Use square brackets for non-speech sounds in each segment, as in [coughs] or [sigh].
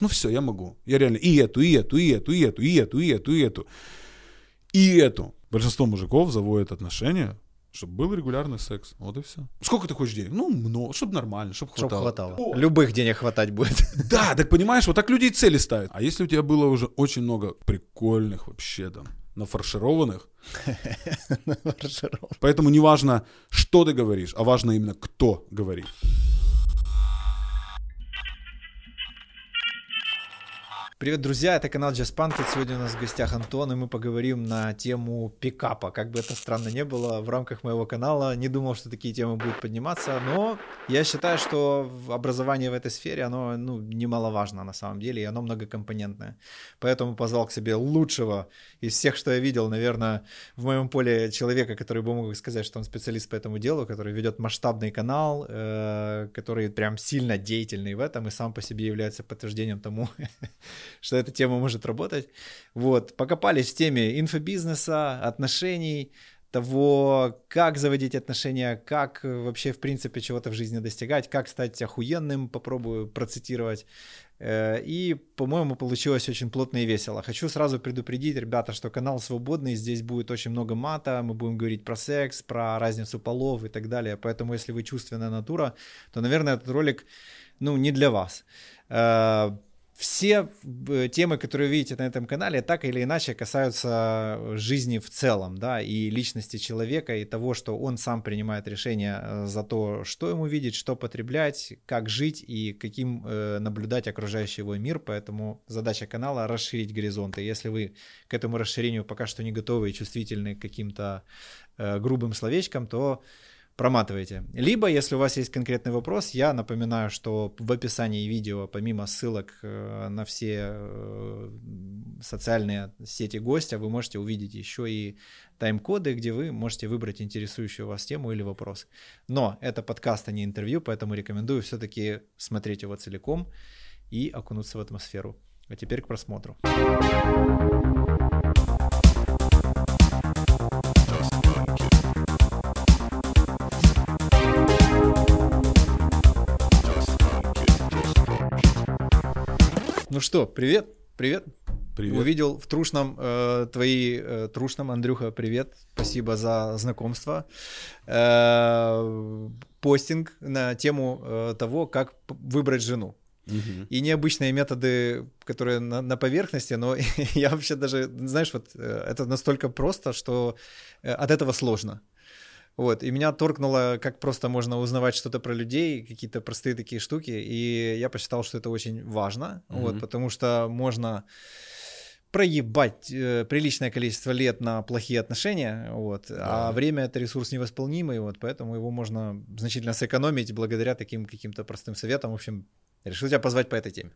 Ну все, я могу. Я реально и эту, и эту, и эту, и эту, и эту, и эту, и эту. И эту. Большинство мужиков заводят отношения, чтобы был регулярный секс. Вот и все. Сколько ты хочешь денег? Ну, много, чтобы нормально, чтобы Чтоб хватало. хватало. Любых денег хватать будет. [laughs] Да, так понимаешь, вот так люди и цели ставят. А если у тебя было уже очень много прикольных вообще там, нафаршированных, [laughs] поэтому не важно, что ты говоришь, а важно именно, кто говорит. Привет, друзья, это канал Just Punk. Тут сегодня у нас в гостях Антон, и мы поговорим на тему пикапа. Как бы это странно не было, в рамках моего канала не думал, что такие темы будут подниматься, но я считаю, что образование в этой сфере, оно ну, немаловажно на самом деле, и оно многокомпонентное. Поэтому позвал к себе лучшего из всех, что я видел, наверное, в моем поле человека, который бы мог сказать, что он специалист по этому делу, который ведет масштабный канал, э, который прям сильно деятельный в этом и сам по себе является подтверждением тому, [laughs] что эта тема может работать. Вот, покопались в теме инфобизнеса, отношений, того, как заводить отношения, как вообще, в принципе, чего-то в жизни достигать, как стать охуенным, попробую процитировать. Э, и, по-моему, получилось очень плотно и весело. Хочу сразу предупредить, ребята, что канал свободный, здесь будет очень много мата, мы будем говорить про секс, про разницу полов и так далее. Поэтому, если вы чувственная натура, то, наверное, этот ролик, ну, не для вас э, все э, темы, которые вы видите на этом канале, так или иначе касаются жизни в целом, да, и личности человека, и того, что он сам принимает решение э, за то, что ему видеть, что потреблять, как жить и каким э, наблюдать окружающий его мир. Поэтому задача канала — расширить горизонты. Если вы к этому расширению пока что не готовы и чувствительны к каким-то грубым словечкам, то проматывайте. Либо, если у вас есть конкретный вопрос, я напоминаю, что в описании видео, помимо ссылок э, на все э, социальные сети гостя, вы можете увидеть еще и тайм-коды, где вы можете выбрать интересующую вас тему или вопрос. Но это подкаст, а не интервью, поэтому рекомендую все-таки смотреть его целиком и окунуться в атмосферу. А теперь к просмотру. Ну что, привет, привет. Привет. Увидел в Трушном э, твои э, Трушном, Андрюха, привет. Спасибо за знакомство. Э, постинг на тему э, того, как выбрать жену. Мгм. И необычные методы, которые на, на поверхности, но [laughs] я вообще даже, знаешь, вот э, это настолько просто, что э, от этого сложно. Вот, и меня торкнуло, как просто можно узнавать что-то про людей, какие-то простые такие штуки, и я посчитал, что это очень важно, Мгм. вот, потому что можно проебать э, приличное количество лет на плохие отношения, вот, а Да. время это ресурс невосполнимый, вот, поэтому его можно значительно сэкономить благодаря таким каким-то простым советам. В общем, решил тебя позвать по этой теме.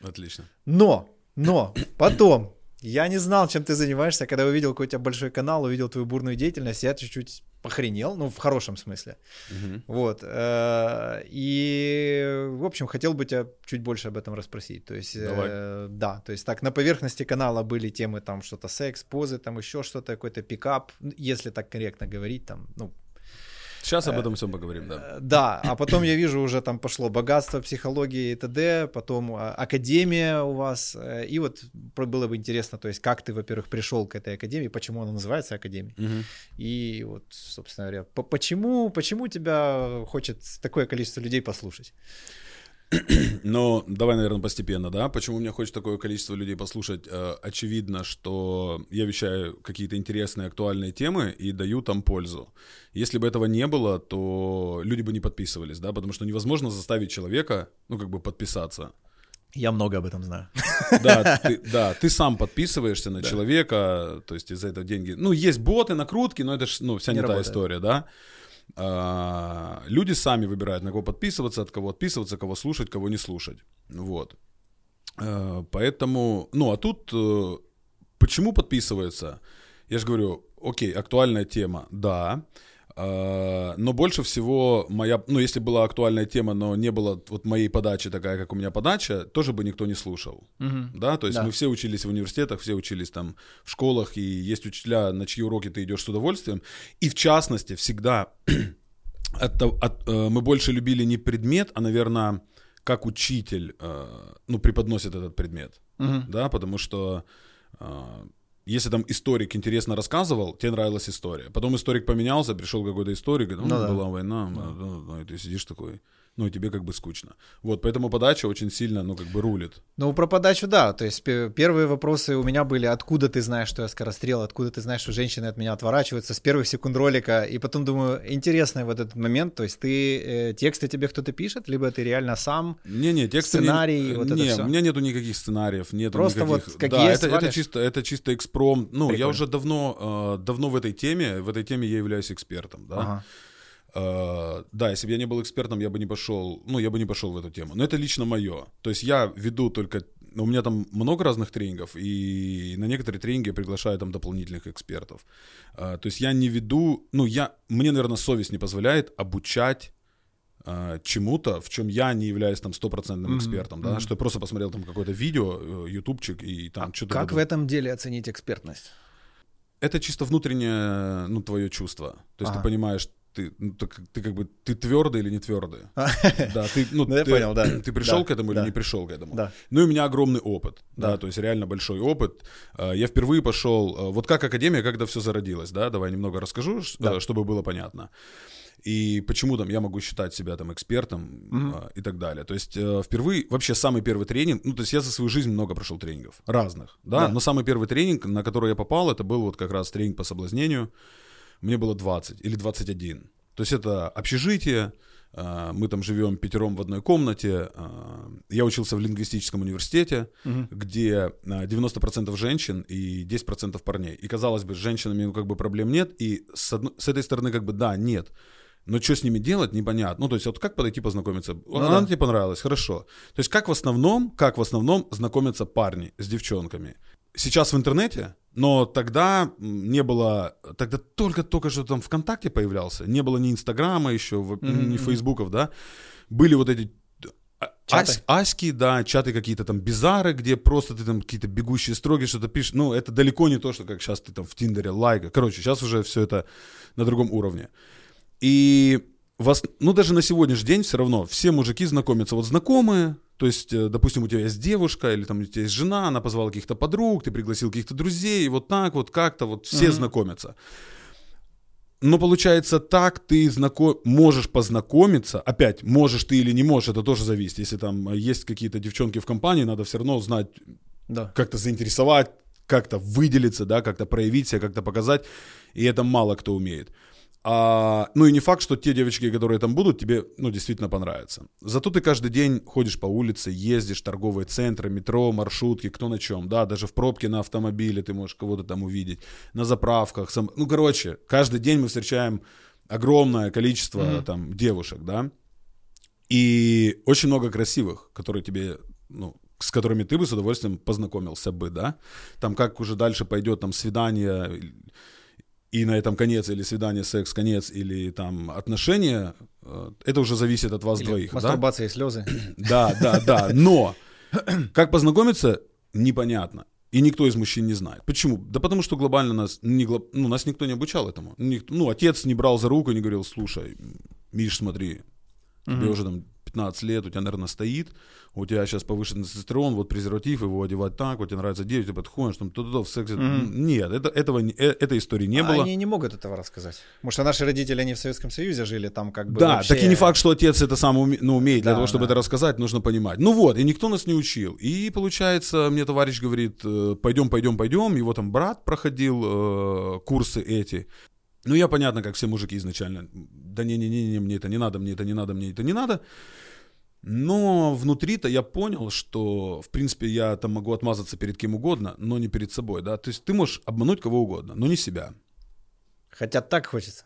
Отлично. Но, но, [coughs] потом, я не знал, чем ты занимаешься, когда увидел какой у тебя большой канал, увидел твою бурную деятельность, я чуть-чуть похренел, ну, в хорошем смысле. Мгм. Вот. э, И, в общем, хотел бы тебя чуть больше об этом расспросить. То есть, Давай. э, да, то есть так, на поверхности канала были темы там что-то секс, позы, там еще что-то, какой-то пикап, если так корректно говорить, там, ну, Сейчас об этом всем поговорим, да. Э, Да, а потом я вижу уже там пошло богатство, психологии и т.д., потом а, академия у вас, э, и вот было бы интересно, то есть как ты, во-первых, пришел к этой академии, почему она называется академией, Мгм. и вот, собственно говоря, по- почему, почему тебя хочет такое количество людей послушать? [clears throat] Но давай, наверное, постепенно, да. Почему меня хочет такое количество людей послушать? Э, Очевидно, что я вещаю какие-то интересные, актуальные темы и даю там пользу. Если бы этого не было, то люди бы не подписывались, да, потому что невозможно заставить человека, ну, как бы подписаться. Я много об этом знаю. Да, ты, да, ты сам подписываешься на человека, то есть из-за этого деньги. Ну, есть боты, накрутки, но это ж, ну, вся не, Не та история, да. А, люди сами выбирают, на кого подписываться, от кого отписываться, кого слушать, кого не слушать. Вот. А, поэтому, ну, а тут э, почему подписываются? Я же говорю, окей, актуальная тема, да. А, но больше всего моя, ну, если была актуальная тема, но не было вот моей подачи такая, как у меня подача, тоже бы никто не слушал да, то есть Да. мы все учились в университетах, все учились там в школах, и есть учителя, на чьи уроки ты идешь с удовольствием, и в частности всегда [clears throat] от от, э, мы больше любили не предмет, а, наверное, как учитель, э, ну, преподносит этот предмет, Мгм. да, потому что э, если там историк интересно рассказывал, тебе нравилась история. Потом историк поменялся, пришел какой-то историк, говорит, ну, Ну да. была война, ну, и ты сидишь такой, ну, тебе как бы скучно. Вот, поэтому подача очень сильно, ну, как бы рулит. Ну, про подачу, да. То есть пе- первые вопросы у меня были, откуда ты знаешь, что я скорострел, откуда ты знаешь, что женщины от меня отворачиваются с первых секунд ролика. И потом думаю, интересный вот этот момент. То есть ты, э, тексты тебе кто-то пишет, либо ты реально сам. Не-не, тексты... не- Сценарий, вот это не, всё. у меня нету никаких сценариев, нету Просто никаких... вот как да, есть, это, это, чисто, это чисто экспромт. Ну, я Прикольно. уже давно, э, давно в этой теме, в этой теме я являюсь экспертом, да. Ага. Э, да, если бы я не был экспертом, я бы не пошел, ну, я бы не пошел в эту тему. Но это лично мое. То есть я веду только, у меня там много разных тренингов, и на некоторые тренинги я приглашаю там дополнительных экспертов. Э, то есть я не веду, ну, я, мне, наверное, совесть не позволяет обучать э, чему-то, в чем я не являюсь там стопроцентным Мгм, экспертом, да, мгм. что я просто посмотрел там какое-то видео, ютубчик, и там А что-то... как в этом деле оценить экспертность? Это чисто внутреннее, ну, твое чувство. То есть Ага. ты понимаешь, ты, ну, так, ты как бы, ты твердый или не твердый. А, Да, ты, ну, [laughs] Ну, я ты, понял, да. Ты пришел Да, к этому да. или не пришел к этому? Да. Ну и у меня огромный опыт, да, Да. то есть реально большой опыт. Э, Я впервые пошел, э, вот как академия, когда все зародилось, да, давай немного расскажу, Да. э, чтобы было понятно. И почему там я могу считать себя там экспертом э, и так далее. То есть э, впервые, вообще самый первый тренинг, ну то есть я за свою жизнь много прошел тренингов, разных, да, Да. но самый первый тренинг, на который я попал, это был вот как раз тренинг по соблазнению. Мне было 20 или 21. То есть это общежитие, э, мы там живем пятером в одной комнате. э, Я учился в лингвистическом университете, Мгм. где э, 90% женщин и 10% парней. И казалось бы, с женщинами ну, как бы проблем нет, и с, одной- с этой стороны как бы да, нет. Но что с ними делать, непонятно. Ну, то есть, вот как подойти познакомиться? Она да. тебе понравилась, хорошо. То есть, как в основном, как в основном знакомятся парни с девчонками? Сейчас в интернете, но тогда не было, тогда только-только что там ВКонтакте появлялся, не было ни Инстаграма еще, Мгм, ни. Фейсбуков, да? Были вот эти а- Чаты. ась- аськи, да, чаты какие-то там бизары, где просто ты там какие-то бегущие строки что-то пишешь. Ну, это далеко не то, что как сейчас ты там в Тиндере лайка. Короче, сейчас уже все это на другом уровне. И вас, ну, даже на сегодняшний день все равно все мужики знакомятся. Вот знакомые, то есть, э, допустим, у тебя есть девушка или там у тебя есть жена, она позвала каких-то подруг, ты пригласил каких-то друзей, и вот так вот как-то вот все Мгм. знакомятся. Но получается так, ты знако... можешь познакомиться, опять, можешь ты или не можешь, это тоже зависит. Если там есть какие-то девчонки в компании, надо все равно знать, Да. как-то заинтересовать, как-то выделиться, да, как-то проявить себя, как-то показать. И это мало кто умеет. А, ну и не факт, что те девочки, которые там будут, тебе, ну, действительно понравятся. Зато ты каждый день ходишь по улице, ездишь, торговые центры, метро, маршрутки, кто на чем, да, даже в пробке на автомобиле ты можешь кого-то там увидеть, на заправках, сам... ну, короче, каждый день мы встречаем огромное количество Мгм. там девушек, да, и очень много красивых, которые тебе, ну, с которыми ты бы с удовольствием познакомился бы, да, там как уже дальше пойдет там свидание, и на этом конец, или свидание, секс, конец, или там отношения, э, это уже зависит от вас Или двоих, да? Мастурбация и слезы. [clears throat] Да, да, да. Но [clears throat] как познакомиться, непонятно. И никто из мужчин не знает. Почему? Да потому что глобально нас, не, ну, нас никто не обучал этому. Ник- ну, отец не брал за руку и не говорил, слушай, Миш, смотри, тебе Мгм. уже там 15 лет, у тебя, наверное, стоит, у тебя сейчас повышенный тестостерон, вот презерватив, его одевать так, вот тебе нравится девять, ты подходишь, там, то-то, в сексе. Мгм. Нет, это, этого, э, этой истории не А было. Они не могут этого рассказать. Потому что наши родители, они в Советском Союзе жили, там как бы Да, вообще- так и не факт, что отец это сам уме- ну, умеет. Для Да, того, чтобы да. это рассказать, нужно понимать. Ну вот, и никто нас не учил. И получается, мне товарищ говорит, э, пойдем, пойдем, пойдем. Его там брат проходил э, курсы эти. Ну, я понятно, как все мужики изначально. Да не-не-не, мне это не надо, мне это не надо, мне это не надо. Но внутри-то я понял, что, в принципе, я там могу отмазаться перед кем угодно, но не перед собой, да. То есть ты можешь обмануть кого угодно, но не себя. Хотя так хочется.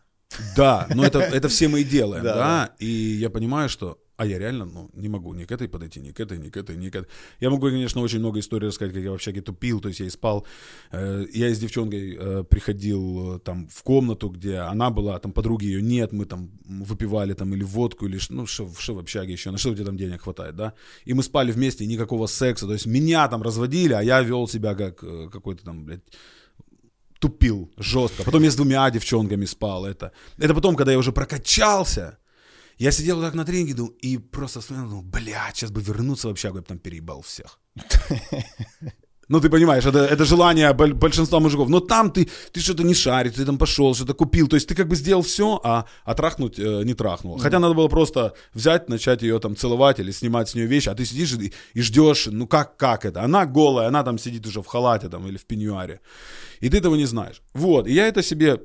Да, но это, это все мы и делаем, [laughs] Да, И я понимаю, что, а я реально, ну, не могу ни к этой подойти, ни к этой, ни к этой, ни к этой. Я могу, конечно, очень много историй рассказать, как я в общаге тупил, то есть я и спал. Э, я с девчонкой э, приходил э, там в комнату, где она была, там подруги ее нет, мы там выпивали там или водку, или ну, что в общаге еще, на что у там денег хватает, да? И мы спали вместе, и никакого секса, то есть меня там разводили, а я вел себя как какой-то там, блядь, тупил жестко. Потом я с двумя девчонками спал. Это, это потом, когда я уже прокачался, Я сидел так на тренинге думал, и просто смотрел, думал, блядь, сейчас бы вернуться в общагу, я бы там переебал всех. [laughs] Ну, ты понимаешь, это, это желание большинства мужиков. Но там ты, ты что-то не шаришь, ты там пошел, что-то купил. То есть ты как бы сделал все, а, а трахнуть э, не трахнул. Хотя надо было просто взять, начать ее там целовать или снимать с нее вещи, а ты сидишь и, и ждешь, ну как, как это? Она голая, она там сидит уже в халате там или в пеньюаре. И ты этого не знаешь. Вот, и я это себе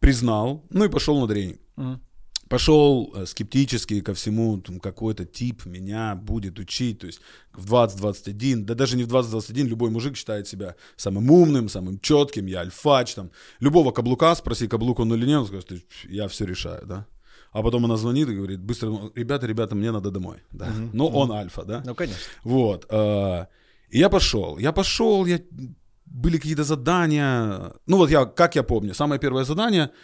признал, ну и пошел на тренинг. Mm пошел э, скептически ко всему, там, какой-то тип меня будет учить, то есть в 20-21, да даже не в 20-21, любой мужик считает себя самым умным, самым четким, я альфач, там, любого каблука, спроси, каблук он или нет, он скажет, я все решаю, да. А потом она звонит и говорит, быстро, «Ну, ребята, ребята, мне надо домой, да. Uh-huh. Но uh-huh. он альфа, да. Ну, конечно. Вот. Э, и я пошел, я пошел, я были какие-то задания. Ну вот я, как я помню, самое первое задание –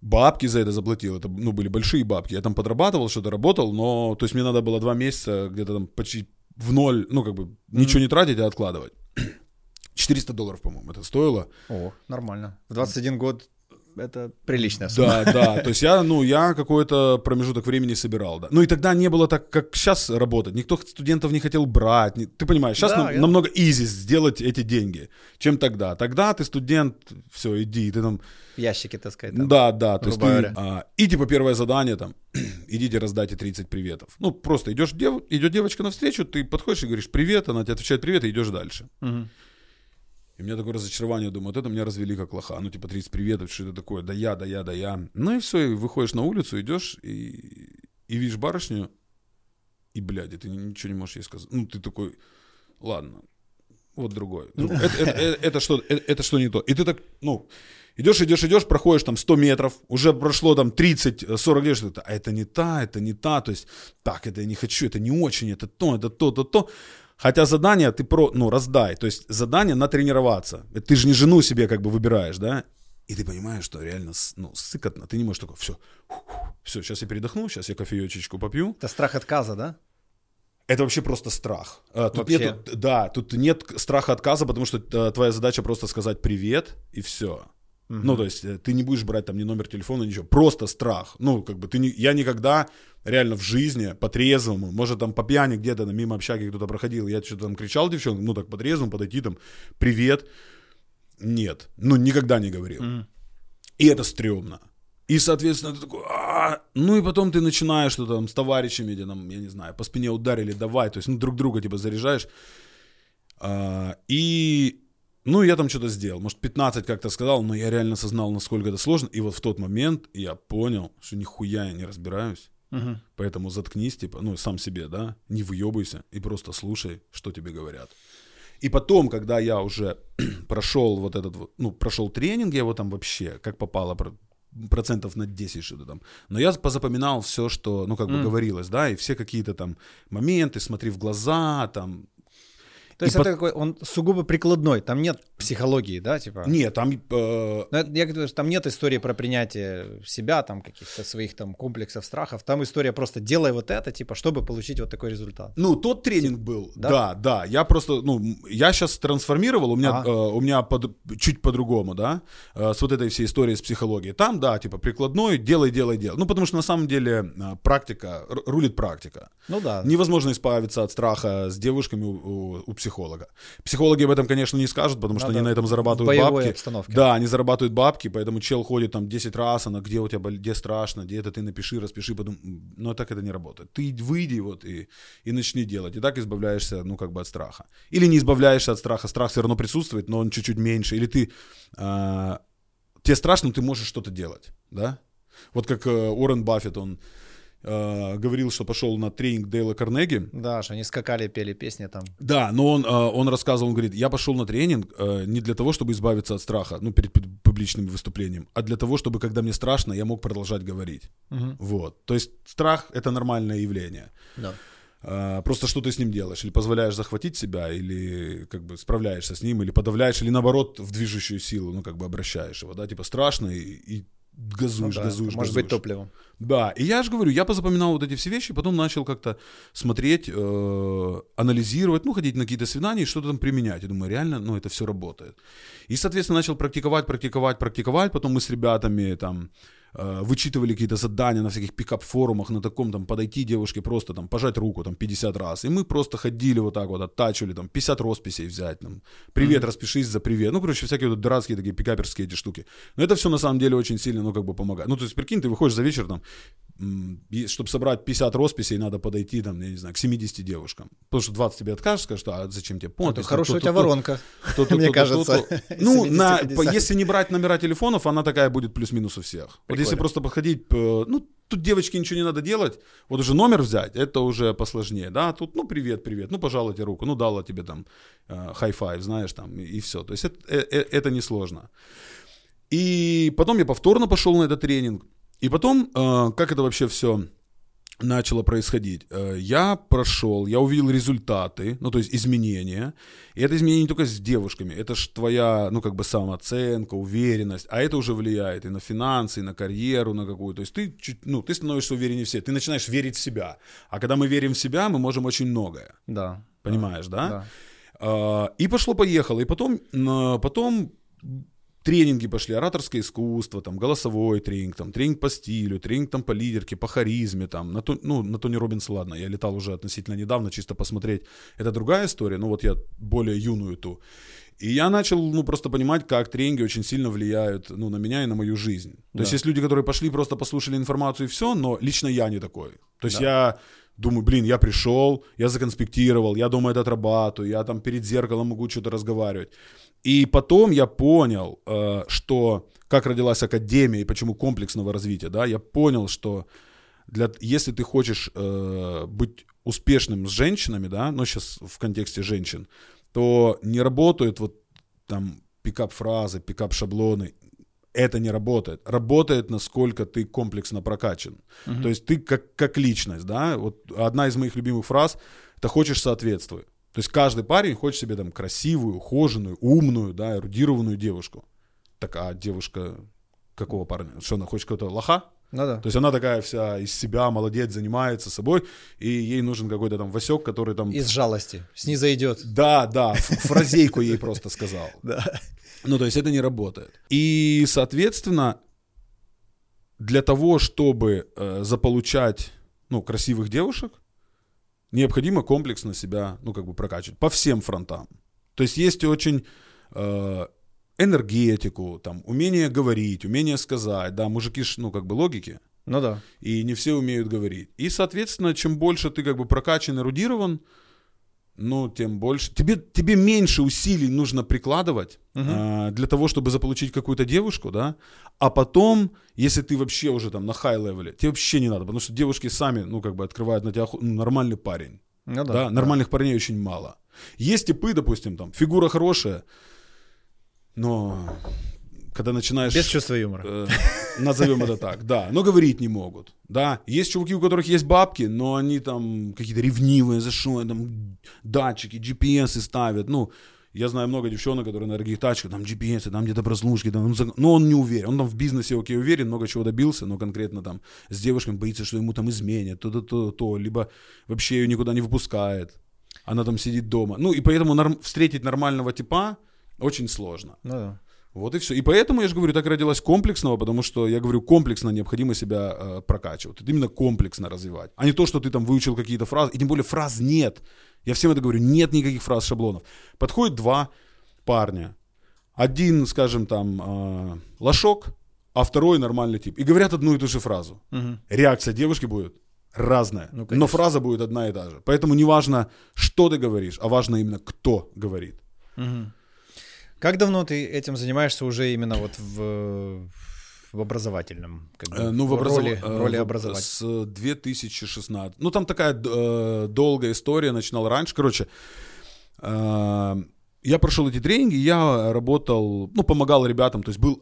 бабки за это заплатил, это, ну, были большие бабки, я там подрабатывал, что-то работал, но, то есть мне надо было два месяца где-то там почти в ноль, ну, как бы, mm-hmm. ничего не тратить, а откладывать. [clears throat] 400 долларов, по-моему, это стоило. О, нормально. В 21 год это приличная сумма. Да, да, то есть я, ну, я какой-то промежуток времени собирал, да. Ну и тогда не было так, как сейчас работать. Никто студентов не хотел брать. Не, ты понимаешь, сейчас да, нам, я... намного изи сделать эти деньги, чем тогда. Тогда ты студент, все, иди, ты там... Ящики таскать. Там, да, да, то есть ты, а, и типа первое задание там, [clears throat] идите раздайте 30 приветов. Ну, просто идешь, дев, идет девочка навстречу, ты подходишь и говоришь привет, она тебе отвечает привет, и идешь дальше. Угу. И у меня такое разочарование, думаю, вот это меня развели как лоха. Ну, типа, 30 приветов, что это такое, да я, да я, да я. Ну и все, и выходишь на улицу, идешь и, и видишь барышню, и, блядь, и ты ничего не можешь ей сказать. Ну, ты такой, ладно, вот другой. [laughs] Это, это, это, это, что, это, это что не то. И ты так, ну, идешь, идешь, идешь, проходишь там 100 метров, уже прошло там 30-40 лет, что-то, а это не та, это не та, то есть, так, это я не хочу, это не очень, это то, это то, то, то. Хотя задание ты про, ну, раздай. То есть задание натренироваться. Ты же не жену себе как бы выбираешь, да? И ты понимаешь, что реально ну, сыкотно. Ты не можешь такой, все, все, сейчас я передохну, сейчас я кофеечечку попью. Это страх отказа, да? Это вообще просто страх. А, тут вообще? Нет, да, тут нет страха отказа, потому что э, твоя задача просто сказать привет и все. Угу. Ну, то есть э, ты не будешь брать там ни номер телефона, ничего. Просто страх. Ну, как бы ты не, я никогда реально в жизни по-трезвому, может там по пьяни где-то на мимо общаги кто-то проходил, я что-то там кричал девчонкам, ну так по-трезвому подойти там, привет. Нет, ну никогда не говорил. Mm. И это стрёмно. И, соответственно, ты такой, ну и потом ты начинаешь что-то там с товарищами, где там, я не знаю, по спине ударили, давай, то есть ну, друг друга типа заряжаешь. А, и ну, я там что-то сделал. Может, 15 как-то сказал, но я реально осознал, насколько это сложно. И вот в тот момент я понял, что нихуя я не разбираюсь. Угу. Поэтому заткнись, типа, ну, сам себе, да, не выебывайся и просто слушай, что тебе говорят. И потом, когда я уже [clears throat] прошел вот этот вот, ну, прошел тренинг, я его там вообще, как попало, процентов на 10 что-то там. Но я позапоминал все, что, ну, как бы mm. говорилось, да, и все какие-то там моменты, смотри в глаза, там, то есть и это под... какой, он сугубо прикладной, там нет психологии, да, типа? Нет, там... Э... Я говорю, там нет истории про принятие себя, там каких-то своих там комплексов, страхов, там история просто делай вот это, типа, чтобы получить вот такой результат. Ну, тот тренинг был, да, да, да я просто, ну, я сейчас трансформировал, у меня, ага. э, у меня под, чуть по-другому, да, э, с вот этой всей историей с психологией. Там, да, типа, прикладной, делай, делай, делай. Ну, потому что на самом деле э, практика, рулит практика. Ну да. Невозможно избавиться от страха с девушками у, у, у психолога. Психологи об этом, конечно, не скажут, потому что Надо они на этом зарабатывают бабки. Обстановке. Да, они зарабатывают бабки, поэтому чел ходит там 10 раз, она где у тебя, где страшно, где это ты напиши, распиши, потом, но так это не работает. Ты выйди вот и, и начни делать, и так избавляешься, ну, как бы от страха. Или не избавляешься от страха, страх все равно присутствует, но он чуть-чуть меньше, или ты, э, тебе страшно, ты можешь что-то делать, да? Вот как э, Уоррен Баффет, он э, говорил, что пошел на тренинг Дейла Карнеги. Да, что они скакали, пели песни там. Да, но он, э, он рассказывал, он говорит, я пошел на тренинг э, не для того, чтобы избавиться от страха, ну, перед публичным выступлением, а для того, чтобы, когда мне страшно, я мог продолжать говорить. Угу. Вот. То есть страх — это нормальное явление. Да. Uh, просто что ты с ним делаешь? Или позволяешь захватить себя, или как бы справляешься с ним, или подавляешь, или наоборот в движущую силу, ну как бы обращаешь его, да, типа страшно, и, и газуешь, ну, да. газуешь, Может газуешь. быть топливом. Да, и я же говорю, я позапоминал вот эти все вещи, потом начал как-то смотреть, э, анализировать, ну, ходить на какие-то свидания и что-то там применять. Я думаю, реально, ну, это все работает. И, соответственно, начал практиковать, практиковать, практиковать. Потом мы с ребятами там вычитывали какие-то задания на всяких пикап-форумах, на таком там подойти девушке просто там пожать руку там 50 раз. И мы просто ходили вот так вот, оттачивали там 50 росписей взять, там, привет, mm-hmm. распишись за привет. Ну, короче, всякие вот дурацкие такие пикаперские эти штуки. Но это все на самом деле очень сильно, ну, как бы помогает. Ну, то есть, прикинь, ты выходишь за вечер там, чтобы собрать 50 росписей, надо подойти, там, я не знаю, к 70 девушкам. Потому что 20 тебе откажешь, скажешь, что, а зачем тебе понт? Хорошая у тебя воронка, мне кажется. [laughs] Ну, если не брать номера телефонов, она такая будет плюс-минус у всех. Вот если просто подходить, э, ну, тут девочке ничего не надо делать, вот уже номер взять, это уже посложнее, да, тут, ну, привет, привет, ну, пожалуйте руку, ну, дала тебе там high five, э, знаешь, там, и, все. То есть это, это, это несложно. И потом я повторно пошел на этот тренинг, и потом, э, как это вообще все начало происходить. Э, я прошел, я увидел результаты, ну, то есть изменения. И это изменение не только с девушками, это же твоя, ну, как бы самооценка, уверенность, а это уже влияет и на финансы, и на карьеру, на какую. То есть ты, ну, ты становишься увереннее в себе, ты начинаешь верить в себя. А когда мы верим в себя, мы можем очень многое. Да. Понимаешь, да? да? да. И пошло-поехало. И потом, потом тренинги пошли, ораторское искусство, там, голосовой тренинг, там, тренинг по стилю, тренинг там, по лидерке, по харизме, там, на, ну, на Тони Робинса, ладно, я летал уже относительно недавно, чисто посмотреть, это другая история, но вот я более юную ту. И я начал, ну, просто понимать, как тренинги очень сильно влияют, ну, на меня и на мою жизнь. То да. есть есть люди, которые пошли, просто послушали информацию и все, но лично я не такой. То есть да. я думаю, блин, я пришел, я законспектировал, я дома это отрабатываю, я там перед зеркалом могу что-то разговаривать. И потом я понял, э, что как родилась академия и почему комплексного развития, да, я понял, что для, если ты хочешь э, быть успешным с женщинами, да, но сейчас в контексте женщин, то не работают вот там пикап-фразы, пикап-шаблоны, это не работает. Работает, насколько ты комплексно прокачан. Uh-huh. То есть ты как, как личность, да, вот одна из моих любимых фраз, это хочешь соответствовать. То есть каждый парень хочет себе там красивую, ухоженную, умную, да, эрудированную девушку. Так, а девушка какого парня? Что она хочет какого-то лоха? Ну да. То есть она такая вся из себя, молодец, занимается собой, и ей нужен какой-то там Васек, который там... Из жалости, снизу идет. Да, да, фразейку ей просто сказал. [laughs] Да. Ну, то есть это не работает. И, соответственно, для того, чтобы э, заполучать, ну, красивых девушек, необходимо комплексно себя, ну, как бы прокачивать по всем фронтам. То есть есть очень э, энергетику, там, умение говорить, умение сказать, да, мужики, ну, как бы логики. Ну да. И не все умеют говорить. И, соответственно, чем больше ты как бы прокачан, эрудирован, ну, тем больше. Тебе, тебе меньше усилий нужно прикладывать угу. а, для того, чтобы заполучить какую-то девушку, да. А потом, если ты вообще уже там на high level е, тебе вообще не надо, потому что девушки сами, ну, как бы открывают на тебя ну, нормальный парень. Ну, да, да, нормальных да. парней очень мало. Есть типы, допустим, там, фигура хорошая, но когда начинаешь... Без чувства юмора. Э, назовем это так, да. Но говорить не могут, да. Есть чуваки, у которых есть бабки, но они там какие-то ревнивые, за что, там датчики, GPS ставят, ну... Я знаю много девчонок, которые на дорогих тачках, там GPS, там где-то прослушки, там, но он не уверен. Он там в бизнесе, окей, уверен, много чего добился, но конкретно там с девушками боится, что ему там изменят, то-то, то, то, либо вообще ее никуда не выпускает. Она там сидит дома. Ну, и поэтому норм... встретить нормального типа очень сложно. Ну да. Вот и все. И поэтому я же говорю, так родилась комплексного, потому что я говорю, комплексно необходимо себя э, прокачивать. Это именно комплексно развивать. А не то, что ты там выучил какие-то фразы. И тем более фраз нет. Я всем это говорю, нет никаких фраз шаблонов. Подходят два парня. Один, скажем, там, э, лошок, а второй нормальный тип. И говорят одну и ту же фразу. Угу. Реакция девушки будет разная. Ну, но фраза будет одна и та же. Поэтому не важно, что ты говоришь, а важно именно, кто говорит. Угу. Как давно ты этим занимаешься уже именно вот в, в образовательном, как бы, э, ну, в, образов... роли, в роли образователя? С 2016. Ну, там такая э, долгая история, начинал раньше. Короче, э, я прошел эти тренинги, я работал, ну, помогал ребятам, то есть был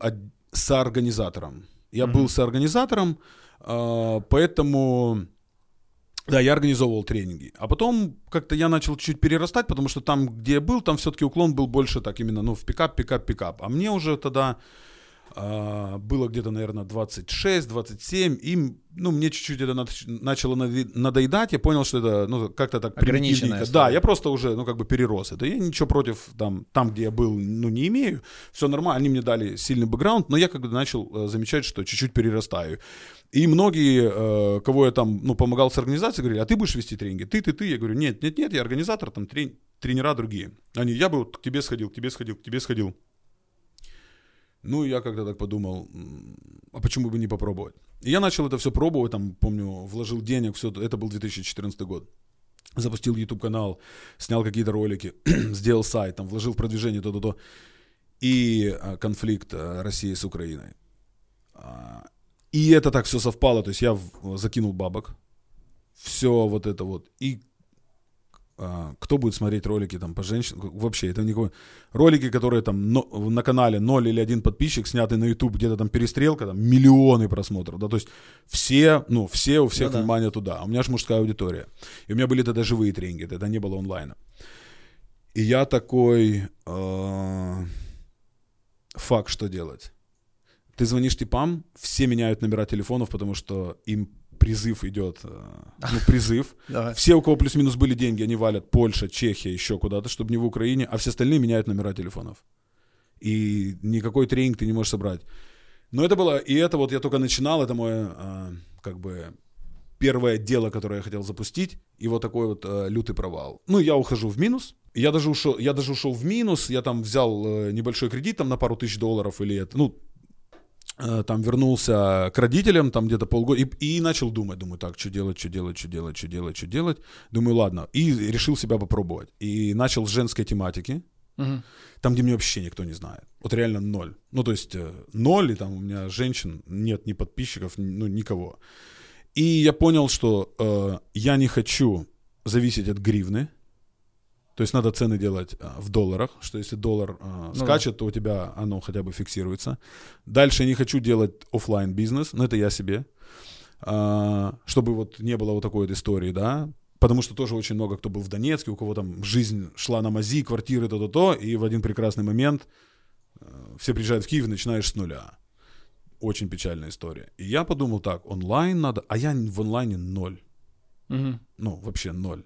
соорганизатором. Я mm-hmm. был соорганизатором, э, поэтому да, я организовывал тренинги. А потом как-то я начал чуть перерастать, потому что там, где я был, там все-таки уклон был больше так именно, ну, в пикап, пикап, пикап. А мне уже тогда а, было где-то, наверное, 26-27, и, ну, мне чуть-чуть это начало надоедать, я понял, что это, ну, как-то так Ограниченная Да, я просто уже, ну, как бы перерос это. Я ничего против там, там, где я был, ну, не имею. Все нормально, они мне дали сильный бэкграунд, но я как бы начал э, замечать, что чуть-чуть перерастаю. И многие, э, кого я там, ну, помогал с организацией, говорили, а ты будешь вести тренинги? Ты, ты, ты. Я говорю, нет, нет, нет, я организатор, там трени- тренера другие. Они, я бы вот к тебе сходил, к тебе сходил, к тебе сходил. Ну, я когда так подумал, а почему бы не попробовать? И я начал это все пробовать, там, помню, вложил денег, все, это был 2014 год. Запустил YouTube канал, снял какие-то ролики, [clears throat] сделал сайт, там, вложил в продвижение то-то-то. И а, конфликт а, России с Украиной. И это так все совпало, то есть я закинул бабок, все вот это вот. И а, кто будет смотреть ролики там по женщинам, вообще это никакой... Ролики, которые там но, на канале 0 или 1 подписчик, сняты на YouTube, где-то там перестрелка, там миллионы просмотров, да, то есть все, ну, все, у всех ну, да. внимание туда. А у меня же мужская аудитория. И у меня были тогда живые тренинги, тогда не было онлайна. И я такой... Э, факт, что делать? Ты звонишь типам, все меняют номера телефонов, потому что им призыв идет, э, ну, призыв. [laughs] Все, у кого плюс-минус были деньги, они валят Польша, Чехия, еще куда-то, чтобы не в Украине, а все остальные меняют номера телефонов. И никакой тренинг ты не можешь собрать. Но это было, и это вот я только начинал, это мое, а, как бы, первое дело, которое я хотел запустить, и вот такой вот а, лютый провал. Ну, я ухожу в минус, я даже ушел, я даже ушел в минус, я там взял э, небольшой кредит там на пару тысяч долларов или это, ну, Э, там вернулся к родителям, там где-то полгода, и, и начал думать, думаю, так, что делать, что делать, что делать, что делать, что делать. Думаю, ладно. И решил себя попробовать. И начал с женской тематики, угу. там, где меня вообще никто не знает. Вот реально ноль. Ну, то есть э, ноль, и там у меня женщин нет, ни подписчиков, ну, никого. И я понял, что э, я не хочу зависеть от гривны, то есть надо цены делать а, в долларах, что если доллар ну, скачет, да. то у тебя оно хотя бы фиксируется. Дальше я не хочу делать офлайн бизнес, но это я себе, а, чтобы вот не было вот такой вот истории, да. Потому что тоже очень много кто был в Донецке, у кого там жизнь шла на мази, квартиры, то-то-то, и в один прекрасный момент а, все приезжают в Киев и начинаешь с нуля. Очень печальная история. И я подумал так, онлайн надо, а я в онлайне ноль. Угу. Ну, вообще ноль.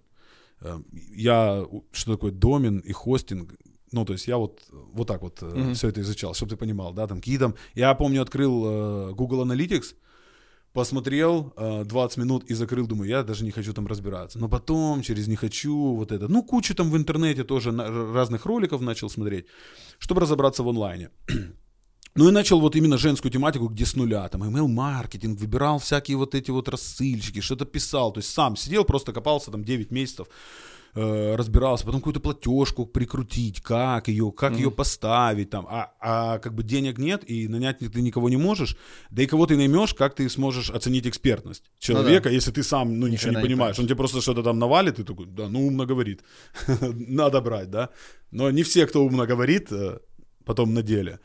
Эм, я, что такое домен и хостинг, ну, то есть я вот, вот так вот mm-hmm. все это изучал, чтобы ты понимал, да, там какие там... Я помню, открыл э, Google Analytics, посмотрел э, 20 минут и закрыл, думаю, я даже не хочу там разбираться. Но потом через «не хочу», вот это, ну, кучу там в интернете тоже разных роликов начал смотреть, чтобы разобраться в онлайне. [clears throat] Ну и начал вот именно женскую тематику, где с нуля, там, email-маркетинг, выбирал всякие вот эти вот рассыльщики, что-то писал, то есть сам сидел, просто копался там 9 месяцев, э, разбирался, потом какую-то платежку прикрутить, как ее, как mm-hmm. ее поставить, там, а, а как бы денег нет, и нанять ты никого не можешь, да и кого ты наймешь, как ты сможешь оценить экспертность человека, ну, да. если ты сам, ну, ничего не понимаешь, он тебе просто что-то там навалит, и такой, да, ну, умно говорит, [laughs] надо брать, да, но не все, кто умно говорит, э, потом на деле.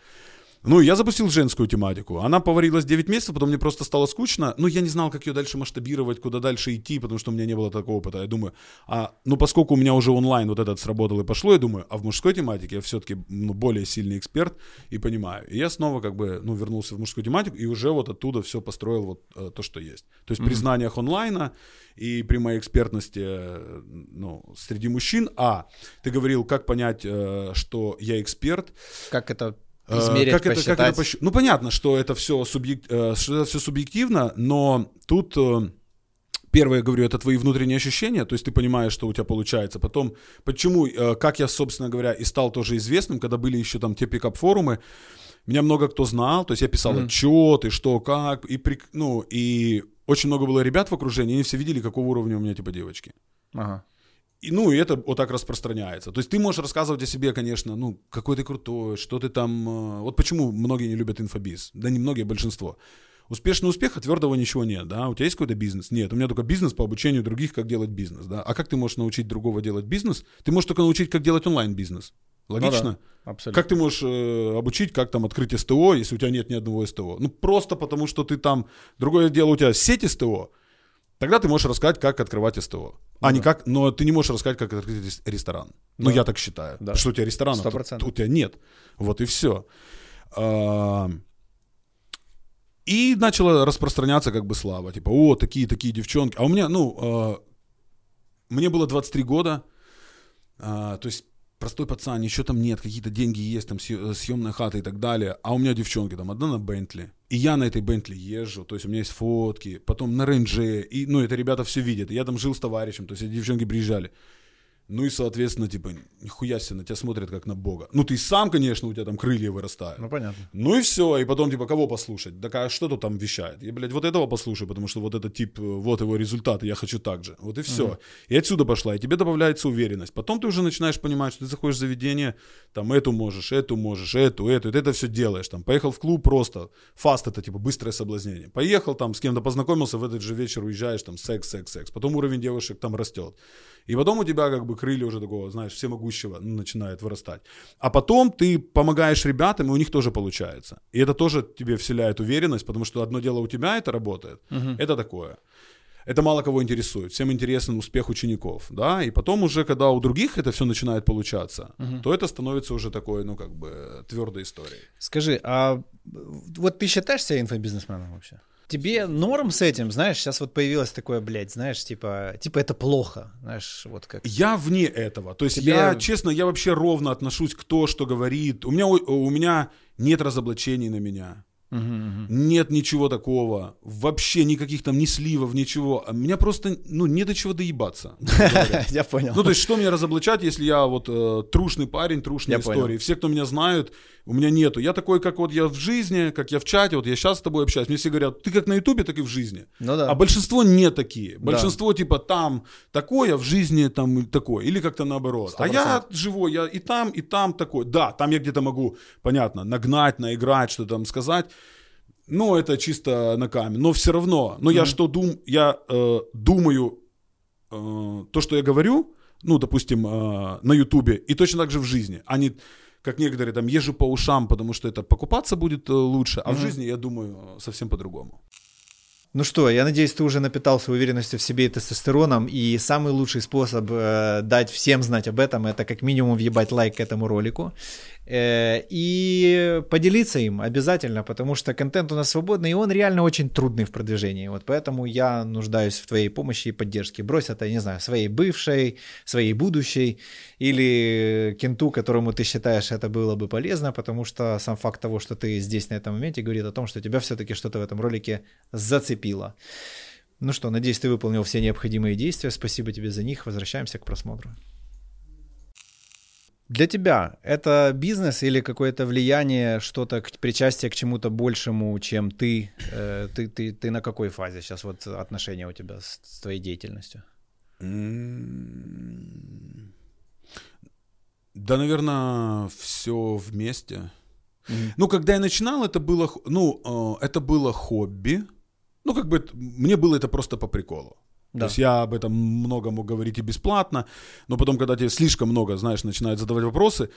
Ну, я запустил женскую тематику. Она поварилась 9 месяцев, потом мне просто стало скучно. Ну, я не знал, как ее дальше масштабировать, куда дальше идти, потому что у меня не было такого опыта. Я думаю, а, ну, поскольку у меня уже онлайн вот этот сработал и пошло, я думаю, а в мужской тематике я все-таки ну, более сильный эксперт и понимаю. И я снова как бы, ну, вернулся в мужскую тематику и уже вот оттуда все построил вот э, то, что есть. То есть mm-hmm. при знаниях онлайна и при моей экспертности, э, ну, среди мужчин. А, ты говорил, как понять, э, что я эксперт. Как это Измерить, как посчитать. Это, как это посч... Ну, понятно, что это все, субъек... Э, что это все субъективно, но тут э, первое, я говорю, это твои внутренние ощущения, то есть ты понимаешь, что у тебя получается. Потом, почему, как я, собственно говоря, и стал тоже известным, когда были еще там те пикап-форумы, меня много кто знал, то есть я писал mm-hmm. отчеты, что, как, и, при... ну, и очень много было ребят в окружении, они все видели, какого уровня у меня типа девочки. Ага. И, ну, и это вот так распространяется. То есть ты можешь рассказывать о себе, конечно, ну, какой ты крутой, что ты там... Э, вот почему многие не любят инфобиз. Да не многие, а большинство. Успешный успех, а твердого ничего нет, да? У тебя есть какой-то бизнес? Нет, у меня только бизнес по обучению других, как делать бизнес, да? А как ты можешь научить другого делать бизнес? Ты можешь только научить, как делать онлайн-бизнес. Логично? Ну да, абсолютно. Как ты можешь э, обучить, как там открыть СТО, если у тебя нет ни одного СТО? Ну, просто потому, что ты там... Другое дело, у тебя сеть СТО, Тогда ты можешь рассказать, как открывать СТО. А ну, не как, но ты не можешь рассказать, как открыть ресторан. Ну, да. я так считаю. Да. Что у тебя ресторана, тут, у тебя нет. Вот и все. А, И начала распространяться как бы слава, типа, о, такие-такие девчонки. А у меня, ну, э, мне было 23 года, э, то есть простой пацан, ничего там нет, какие-то деньги есть, там съемная хата и так далее, а у меня девчонки там, одна на Бентли, и я на этой Бентли езжу, то есть у меня есть фотки, потом на Рейнже, и, ну, это ребята все видят, я там жил с товарищем, то есть эти девчонки приезжали. Ну и, соответственно, типа, нихуя себе, на тебя смотрят как на бога. Ну ты сам, конечно, у тебя там крылья вырастают. Ну понятно. Ну и все, и потом, типа, кого послушать? Так а что тут там вещает? Я, блядь, вот этого послушаю, потому что вот этот тип, э, вот его результат, я хочу так же. Вот и все. Uh-huh. И отсюда пошла, и тебе добавляется уверенность. Потом ты уже начинаешь понимать, что ты заходишь в заведение, там, эту можешь, эту можешь, эту, эту, и ты это все делаешь. Там, поехал в клуб просто, фаст это, типа, быстрое соблазнение. Поехал там, с кем-то познакомился, в этот же вечер уезжаешь, там, секс, секс, секс. Потом уровень девушек там растет. И потом у тебя как бы крылья уже такого, знаешь, всемогущего начинают вырастать. А потом ты помогаешь ребятам, и у них тоже получается. И это тоже тебе вселяет уверенность, потому что одно дело у тебя это работает, угу. это такое. Это мало кого интересует. Всем интересен успех учеников, да, и потом уже, когда у других это все начинает получаться, угу. то это становится уже такой, ну, как бы, твердой историей. Скажи, а вот ты считаешь себя инфобизнесменом вообще? Тебе норм с этим, знаешь, сейчас вот появилось такое, блядь, знаешь, типа, типа это плохо, знаешь, вот как. Я вне этого, то есть Тебе... я, честно, я вообще ровно отношусь к то, что говорит. У меня, у меня нет разоблачений на меня. Угу, угу. Нет ничего такого, вообще никаких там ни сливов, ничего. А меня просто, ну, не до чего доебаться. [laughs] Я понял. Ну, то есть, что мне разоблачать, если я вот э, трушный парень, трушные истории. Все, кто меня знают, у меня нету. Я такой, как вот я в жизни, как я в чате, вот я сейчас с тобой общаюсь. Мне все говорят, ты как на ютубе, так и в жизни. Ну да. А большинство не такие. Большинство да. типа там такое, а в жизни там такое. Или как-то наоборот. 100%. А я живой, я и там, и там такой. Да, там я где-то могу, понятно, нагнать, наиграть, что там сказать. Ну, это чисто на камень. Но все равно. Но mm-hmm. я что дум, я э, думаю э, то, что я говорю, ну, допустим, э, на Ютубе, и точно так же в жизни. А не, как некоторые там, езжу по ушам, потому что это покупаться будет э, лучше, а mm-hmm. в жизни, я думаю, совсем по-другому. Ну что, я надеюсь, ты уже напитался уверенностью в себе и тестостероном, и самый лучший способ э, дать всем знать об этом, это как минимум въебать лайк к этому ролику. Э, и поделиться им обязательно, потому что контент у нас свободный, и он реально очень трудный в продвижении. Вот поэтому я нуждаюсь в твоей помощи и поддержке. Брось это, не знаю, своей бывшей, своей будущей, или кенту, которому ты считаешь это было бы полезно, потому что сам факт того, что ты здесь на этом моменте, говорит о том, что тебя все-таки что-то в этом ролике зацепило. Ну что, надеюсь, ты выполнил все необходимые действия. Спасибо тебе за них. Возвращаемся к просмотру. Для тебя это бизнес или какое-то влияние, что-то, причастие к чему-то большему, чем ты? Э, ты, ты? Ты на какой фазе сейчас вот отношения у тебя с, с твоей деятельностью? Да, наверное, все вместе. Mm-hmm. Ну, когда я начинал, это было, ну, э, это было хобби. Ну, как бы мне было это просто по приколу. Да. То есть я об этом много мог говорить и бесплатно, но потом, когда тебе слишком много, знаешь, начинают задавать вопросы,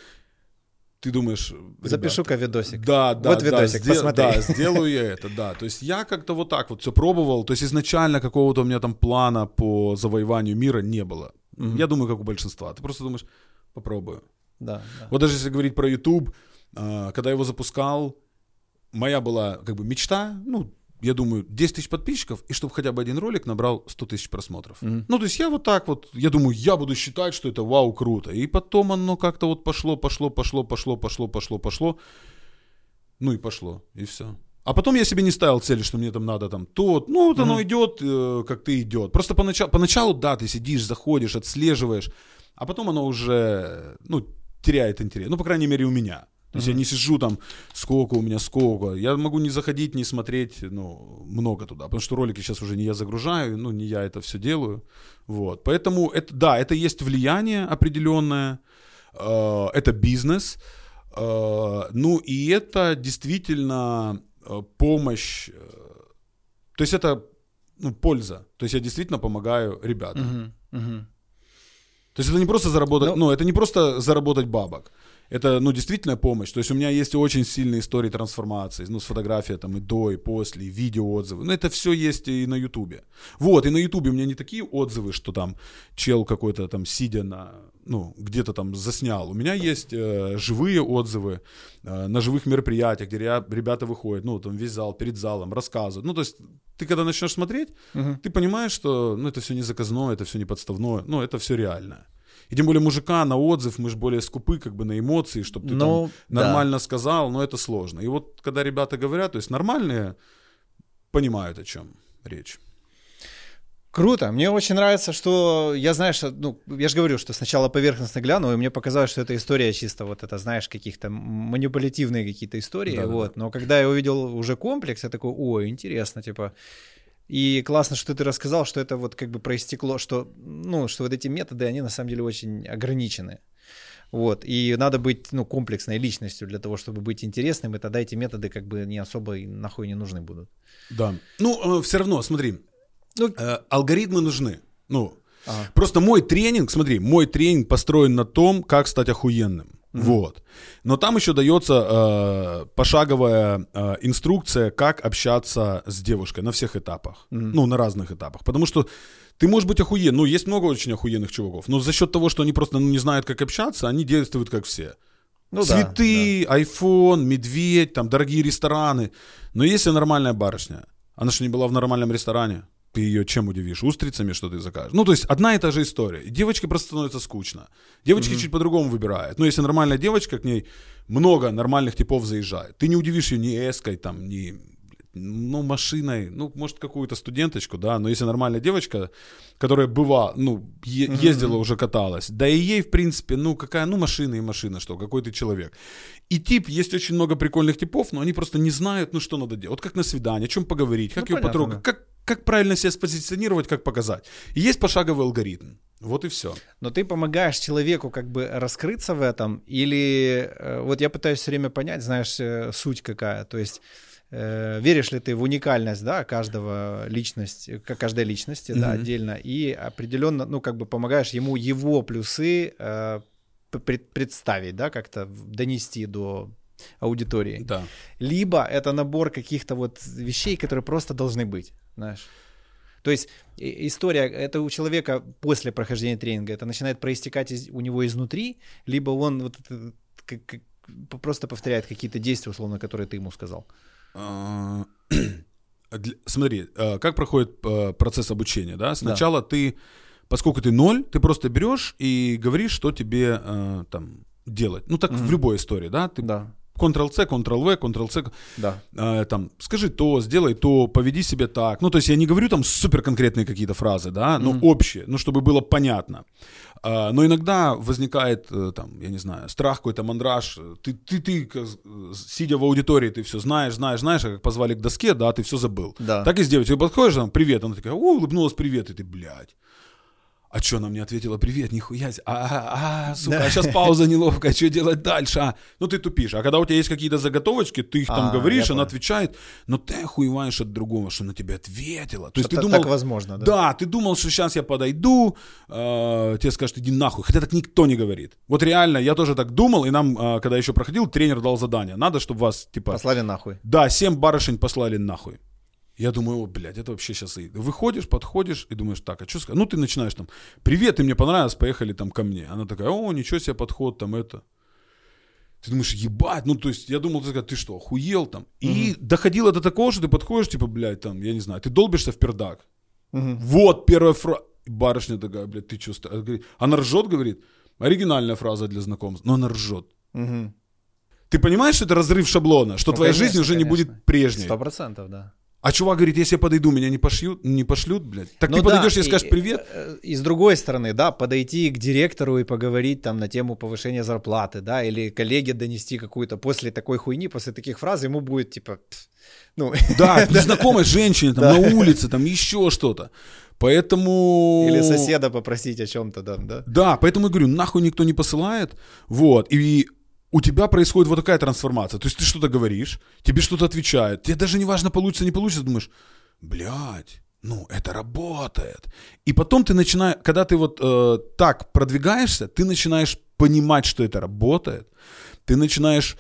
ты думаешь... Запишу-ка видосик. Да, да, вот видосик, да, посмотри. Да, сделаю я это, да. То есть я как-то вот так вот все пробовал. То есть изначально какого-то у меня там плана по завоеванию мира не было. Угу. Я думаю, как у большинства. Ты просто думаешь, попробую. Да, да. Вот даже если говорить про YouTube, а, когда я его запускал, моя была как бы мечта, ну, я думаю, 10 тысяч подписчиков, и чтобы хотя бы один ролик набрал 100 тысяч просмотров. Mm-hmm. Ну, то есть я вот так вот, я думаю, я буду считать, что это вау, круто. И потом оно как-то вот пошло, пошло, пошло, пошло, пошло, пошло, пошло. Ну и пошло, и все. А потом я себе не ставил цели, что мне там надо там тот. Ну, вот mm-hmm. оно идет, э, как ты идет. Просто поначалу, поначалу, да, ты сидишь, заходишь, отслеживаешь, а потом оно уже, ну, теряет интерес. Ну, по крайней мере, у меня. То есть mm-hmm. я не сижу там, сколько у меня, сколько. Я могу не заходить, не смотреть, ну, много туда. Потому что ролики сейчас уже не я загружаю, ну, не я это все делаю. Вот. Поэтому, это, да, это есть влияние определенное. Э, это бизнес. Э, ну, и это действительно э, помощь. Э, то есть это ну, польза. То есть я действительно помогаю ребятам. Mm-hmm. Mm-hmm. То есть это не просто заработать, ну, ну это не просто заработать бабок это, ну, действительно помощь. То есть у меня есть очень сильные истории трансформации, ну, с фотографией там и до, и после, и видеоотзывы. Ну, это все есть и на Ютубе. Вот, и на Ютубе у меня не такие отзывы, что там чел какой-то там сидя на, ну, где-то там заснял. У меня есть э, живые отзывы э, на живых мероприятиях, где ребята выходят, ну, там весь зал, перед залом, рассказывают. Ну, то есть ты когда начнешь смотреть, угу. ты понимаешь, что, ну, это все не заказное, это все не подставное, ну, это все реальное. И тем более мужика на отзыв, мы же более скупы как бы на эмоции, чтобы ты ну, там нормально да. сказал, но это сложно. И вот когда ребята говорят, то есть нормальные понимают, о чем речь. Круто. Мне очень нравится, что я, знаешь, ну, я же говорю, что сначала поверхностно глянул, и мне показалось, что это история чисто вот это, знаешь, каких-то манипулятивные какие-то истории, да, вот. Да. Но когда я увидел уже комплекс, я такой, ой, интересно, типа, и классно, что ты рассказал, что это вот как бы проистекло, что, ну, что вот эти методы, они на самом деле очень ограничены. Вот, и надо быть, ну, комплексной личностью для того, чтобы быть интересным, и тогда эти методы как бы не особо нахуй не нужны будут. Да. Ну, э, все равно, смотри, ну, э, алгоритмы нужны. Ну, ага. просто мой тренинг, смотри, мой тренинг построен на том, как стать охуенным. Mm-hmm. Вот. Но там еще дается э, пошаговая э, инструкция, как общаться с девушкой на всех этапах. Mm-hmm. Ну, на разных этапах. Потому что ты можешь быть охуен. Ну, есть много очень охуенных чуваков. Но за счет того, что они просто ну, не знают, как общаться, они действуют как все. Ну, Цветы, да, да. iPhone, медведь, там, дорогие рестораны. Но если нормальная барышня, она же не была в нормальном ресторане ты ее чем удивишь? Устрицами, что ты закажешь? Ну, то есть одна и та же история. И девочке просто становится скучно. Девочки mm-hmm. чуть по-другому выбирают. Но если нормальная девочка, к ней много нормальных типов заезжает. Ты не удивишь ее ни эской, там, ни ну, машиной, ну, может, какую-то студенточку, да, но если нормальная девочка, которая была, ну, е- ездила mm-hmm. уже, каталась, да и ей, в принципе, ну, какая, ну, машина и машина, что, какой ты человек. И тип, есть очень много прикольных типов, но они просто не знают, ну, что надо делать. Вот как на свидание, о чем поговорить, как ну, ее потрогать, как, как правильно себя спозиционировать, как показать. И есть пошаговый алгоритм. Вот и все. Но ты помогаешь человеку как бы раскрыться в этом, или э, вот я пытаюсь все время понять, знаешь, э, суть какая. То есть э, веришь ли ты в уникальность, да, каждого личности, каждой личности, mm-hmm. да, отдельно, и определенно, ну, как бы помогаешь ему его плюсы э, представить, да, как-то донести до аудитории. Да. Либо это набор каких-то вот вещей, которые просто должны быть знаешь. То есть история, это у человека после прохождения тренинга, это начинает проистекать из, у него изнутри, либо он вот как, как, просто повторяет какие-то действия, условно, которые ты ему сказал. А, [clears throat] смотри, а, как проходит а, процесс обучения, да? Сначала да. ты, поскольку ты ноль, ты просто берешь и говоришь, что тебе там делать. Ну, так mm-hmm. в любой истории, да? Ты да. Ctrl-C, Ctrl-V, Ctrl-C. Да. Э, там, скажи то, сделай то, поведи себя так. Ну, то есть я не говорю там супер конкретные какие-то фразы, да, но mm-hmm. общие, ну, чтобы было понятно. Э, но иногда возникает, э, там, я не знаю, страх какой-то, мандраж. Ты, ты, ты, сидя в аудитории, ты все знаешь, знаешь, знаешь, а как позвали к доске, да, ты все забыл. Да. Так и с девочкой подходишь, там, привет, она такая, о, улыбнулась, привет, и ты, блядь. А что, она мне ответила, привет, нихуя себе. А, а, а, сука, да. а сейчас пауза неловкая, что делать дальше? А, ну ты тупишь. А когда у тебя есть какие-то заготовочки, ты их там а, говоришь, она отвечает, но ты охуеваешь от другого, что она тебе ответила. То есть ты думал... Так возможно, да? Да, ты думал, что сейчас я подойду, э, тебе скажут, иди нахуй. Хотя так никто не говорит. Вот реально, я тоже так думал, и нам, э, когда еще проходил, тренер дал задание. Надо, чтобы вас, типа... Послали нахуй. Да, семь барышень послали нахуй. Я думаю, о, блядь, это вообще сейчас... Выходишь, подходишь и думаешь, так, а что сказать? Ну, ты начинаешь там, привет, ты мне понравилось, поехали там ко мне. Она такая, о, ничего себе подход, там это. Ты думаешь, ебать, ну, то есть, я думал, ты, ты что, охуел там? И угу. доходило до такого, что ты подходишь, типа, блядь, там, я не знаю, ты долбишься в пердак. Угу. Вот первая фраза. Барышня такая, блядь, ты что? Она ржет, говорит, оригинальная фраза для знакомств, но она ржет. Угу. Ты понимаешь, что это разрыв шаблона, что ну, твоя конечно, жизнь уже конечно. не будет прежней? Сто процентов, да. А чувак говорит, если я подойду, меня не пошлют, не пошлют, блядь. Так ну ты да, подойдешь и, и скажешь привет. Э, и, с другой стороны, да, подойти к директору и поговорить там на тему повышения зарплаты, да, или коллеге донести какую-то после такой хуйни, после таких фраз, ему будет типа, ну... Да, [laughs] незнакомой женщине там на улице, там еще что-то. Поэтому... Или соседа попросить о чем-то, да, да? Да, поэтому я говорю, нахуй никто не посылает, вот, и у тебя происходит вот такая трансформация. То есть ты что-то говоришь, тебе что-то отвечают, тебе даже не важно, получится, не получится, думаешь, блядь, ну, это работает. И потом ты начинаешь, когда ты вот э, так продвигаешься, ты начинаешь понимать, что это работает. ты начинаешь